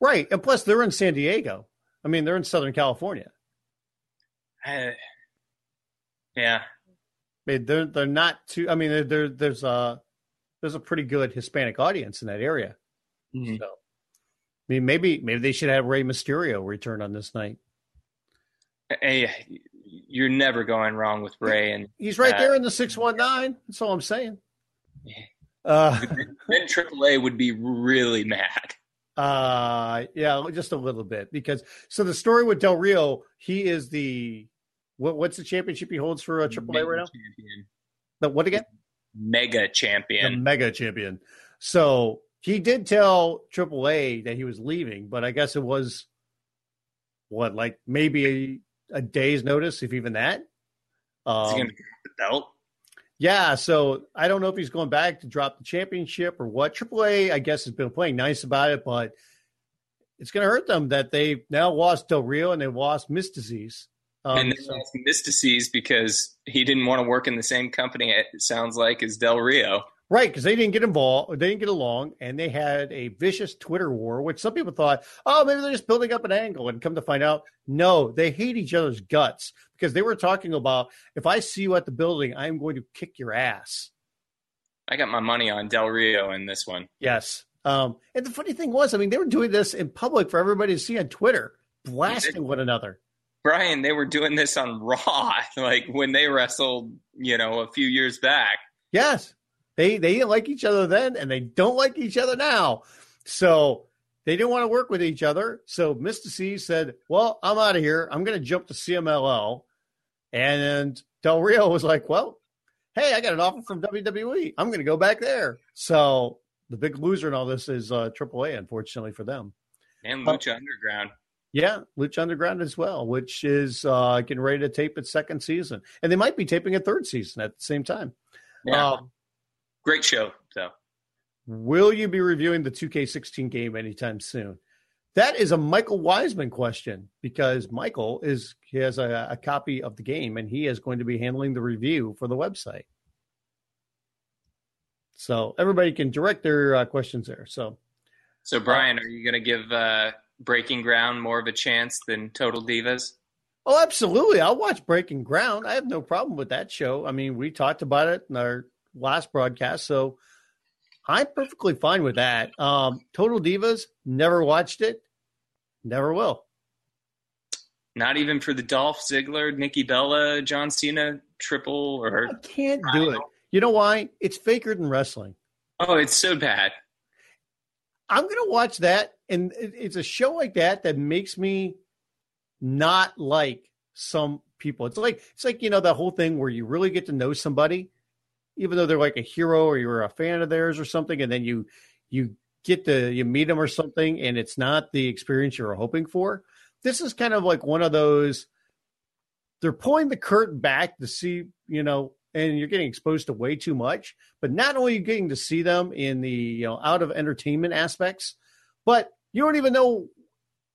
Right. And plus they're in San Diego. I mean, they're in Southern California. Uh, yeah, I mean, they're they're not too. I mean, there there there's a there's a pretty good Hispanic audience in that area. Mhm. So, I mean, maybe maybe they should have Rey Mysterio return on this night. Hey, you're never going wrong with Ray, and He's right uh, there in the six one nine. That's all I'm saying. Uh, Then AAA would be really mad. uh, yeah, just a little bit because so the story with Del Rio, he is the what, what's the championship he holds for uh, AAA right now? Champion. The what again? Mega the champion. mega champion. So he did tell AAA that he was leaving, but I guess it was what, like maybe a, day's notice, if even that. Is he Um, gonna drop the belt? yeah, so I don't know if he's going back to drop the championship or what. AAA, I guess, has been playing nice about it, but it's going to hurt them that they've now lost Del Rio and they've lost Myzteziz. Um, and then so- lost Myzteziz because he didn't want to work in the same company. It sounds like as Del Rio. Right, because they didn't get involved, they didn't get along, and they had a vicious Twitter war, which some people thought, oh, maybe they're just building up an angle. And come to find out, no, they hate each other's guts because they were talking about if I see you at the building, I'm going to kick your ass. I got my money on Del Rio in this one. Yes. Um, and the funny thing was, I mean, they were doing this in public for everybody to see on Twitter, blasting one another. Brian, they were doing this on Raw, like when they wrestled, you know, a few years back. Yes. They they didn't like each other then and they don't like each other now. So they didn't want to work with each other. So Myzteziz said, Well, I'm out of here. I'm gonna jump to CMLL. And Del Rio was like, Well, hey, I got an offer from WWE. I'm gonna go back there. So the big loser in all this is uh AAA, unfortunately for them. And Lucha Underground. Yeah, Lucha Underground as well, which is uh, getting ready to tape its second season, and they might be taping a third season at the same time. Yeah. Um, Great show, though. will you be reviewing the 2K16 game anytime soon? That is a Michael Wiseman question because Michael is he has a, a copy of the game and he is going to be handling the review for the website. So everybody can direct their uh, questions there. So So, Brian, are you going to give uh, Breaking Ground more of a chance than Total Divas? Oh, absolutely. I'll watch Breaking Ground. I have no problem with that show. I mean, we talked about it in our last broadcast, so I'm perfectly fine with that. Um, Total Divas, never watched it, never will. Not even for the Dolph Ziggler, Nikki Bella, John Cena triple or I can't do it. You know why? It's faker than wrestling. Oh, it's so bad. I'm going to watch that, and it's a show like that that makes me not like some people. It's like it's like you know that whole thing where you really get to know somebody, even though they're like a hero or you're a fan of theirs or something, and then you you get to you meet them or something, and it's not the experience you were hoping for. This is kind of like one of those. They're pulling the curtain back to see, you know, and you're getting exposed to way too much. But not only are you getting to see them in the you know out of entertainment aspects, but you don't even know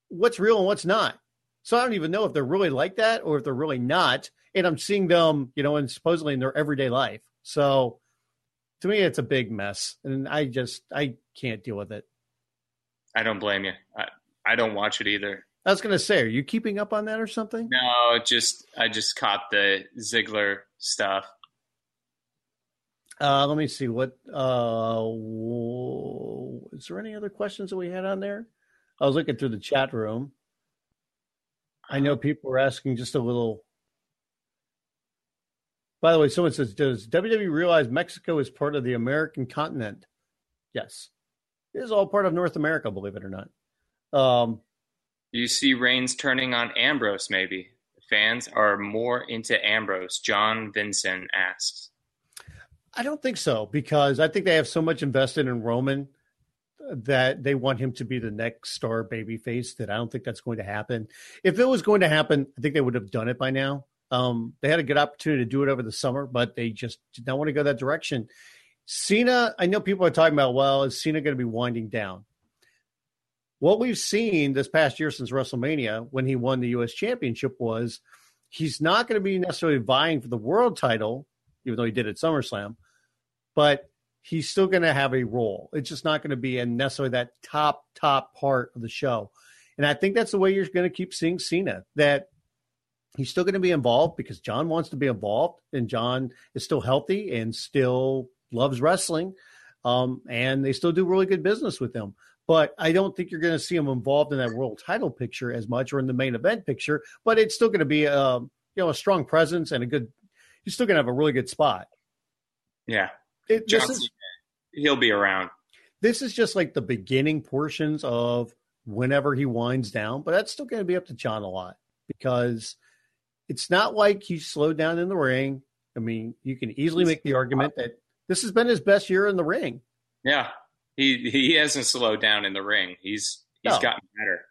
what's real and what's not. So I don't even know if they're really like that or if they're really not. And I'm seeing them, you know, and supposedly in their everyday life. So to me, it's a big mess, and I just I can't deal with it. I don't blame you. I, I don't watch it either. I was gonna say, are you keeping up on that or something? No, just I just caught the Ziggler stuff. Uh, let me see what. Uh, is there any other questions that we had on there? I was looking through the chat room. I know people were asking just a little. By the way, someone says, "Does WWE realize Mexico is part of the American continent?" Yes, it is all part of North America. Believe it or not. Um, You see Reigns turning on Ambrose, maybe. Fans are more into Ambrose, John Vincent asks. I don't think so because I think they have so much invested in Roman that they want him to be the next star babyface that I don't think that's going to happen. If it was going to happen, I think they would have done it by now. Um, they had a good opportunity to do it over the summer, but they just did not want to go that direction. Cena, I know people are talking about, well, is Cena going to be winding down? What we've seen this past year since WrestleMania when he won the U.S. Championship was he's not going to be necessarily vying for the world title, even though he did at SummerSlam, but he's still going to have a role. It's just not going to be necessarily that top, top part of the show. And I think that's the way you're going to keep seeing Cena, that he's still going to be involved because John wants to be involved and John is still healthy and still loves wrestling. Um, and they still do really good business with him. But I don't think you're going to see him involved in that world title picture as much or in the main event picture. But it's still going to be a you know a strong presence and a good. He's still going to have a really good spot. Yeah. It, this John is he'll be around. this is just like the beginning portions of whenever he winds down, but that's still going to be up to John a lot because it's not like he slowed down in the ring. I mean, you can easily make the argument that this has been his best year in the ring. Yeah. He he hasn't slowed down in the ring. He's he's No. gotten better.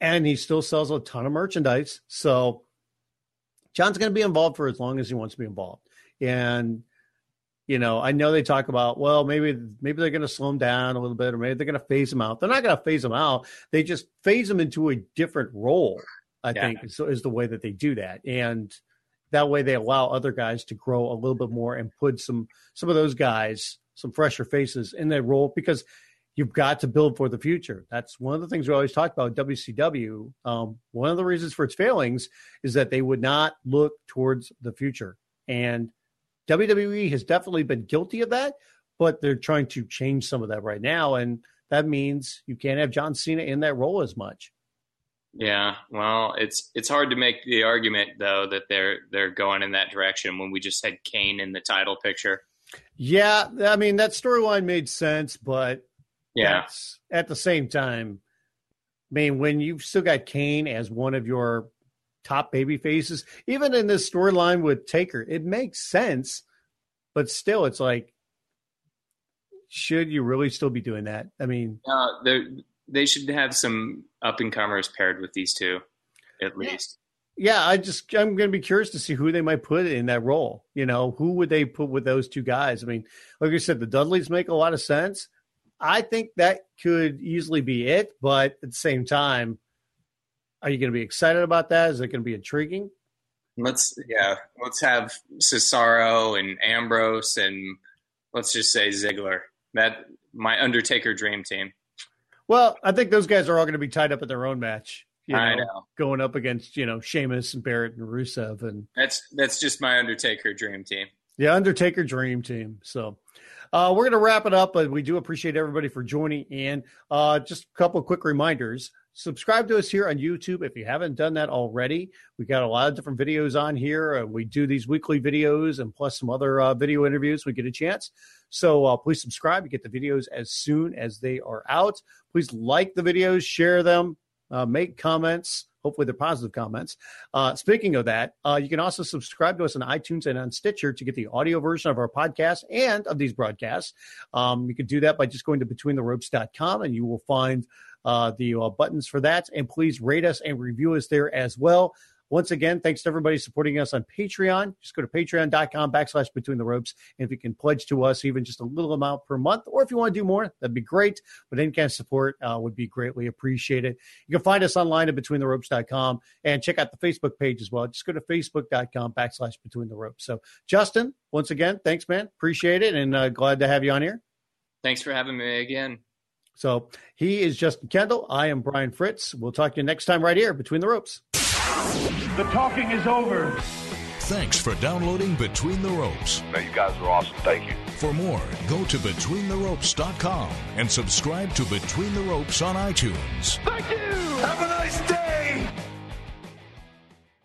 and he still sells a ton of merchandise. So John's going to be involved for as long as he wants to be involved. And you know, I know they talk about well, maybe maybe they're going to slow him down a little bit, or maybe they're going to phase him out. They're not going to phase him out. They just phase him into a different role. I Yeah. think is, is the way that they do that, and that way they allow other guys to grow a little bit more and put some some of those guys, some fresher faces in their role because you've got to build for the future. That's one of the things we always talk about. WCW. Um, one of the reasons for its failings is that they would not look towards the future, and WWE has definitely been guilty of that. But they're trying to change some of that right now, and that means you can't have John Cena in that role as much. Yeah, well, it's it's hard to make the argument though that they're they're going in that direction when we just had Kane in the title picture. Yeah, I mean that storyline made sense, but Yeah, at the same time, I mean when you've still got Kane as one of your top baby faces, even in this storyline with Taker, it makes sense, but still, it's like, should you really still be doing that? I mean, uh, they they should have some up and comers paired with these two, at least. yeah, I just I'm going to be curious to see who they might put in that role. You know, who would they put with those two guys? I mean, like I said, the Dudleys make a lot of sense. I think that could easily be it, but at the same time, are you going to be excited about that? Is it going to be intriguing? Let's yeah, let's have Cesaro and Ambrose and let's just say Ziggler. That my Undertaker dream team. Well, I think those guys are all going to be tied up in their own match. You know, I know. going up against you know Sheamus and Barrett and Rusev and That's that's just my Undertaker dream team. the Undertaker Dream Team. So uh, we're going to wrap it up, but we do appreciate everybody for joining in. Uh, just a couple of quick reminders. Subscribe to us here on YouTube if you haven't done that already. We got a lot of different videos on here. Uh, we do these weekly videos and plus some other uh, video interviews. We get a chance. So uh, please subscribe. You get the videos as soon as they are out. Please like the videos, share them, uh, make comments. Hopefully, they're positive comments. Uh, speaking of that, uh, you can also subscribe to us on iTunes and on Stitcher to get the audio version of our podcast and of these broadcasts. Um, you can do that by just going to betweentheropes.com and you will find uh, the uh, buttons for that. And please rate us and review us there as well. Once again, thanks to everybody supporting us on Patreon. Just go to patreon.com backslash between the ropes. And if you can pledge to us even just a little amount per month, or if you want to do more, that'd be great. But any kind of support uh, would be greatly appreciated. You can find us online at betweentheropes.com and check out the Facebook page as well. Just go to facebook.com backslash between the ropes. So, Justin, once again, thanks, man. Appreciate it and uh, glad to have you on here. Thanks for having me again. So, he is Justin Kendall. I am Brian Fritz. We'll talk to you next time right here between the ropes. The talking is over. Thanks for downloading Between the Ropes. Man, you guys are awesome. Thank you. For more, go to BetweenTheRopes.com and subscribe to Between the Ropes on iTunes. Thank you. Have a nice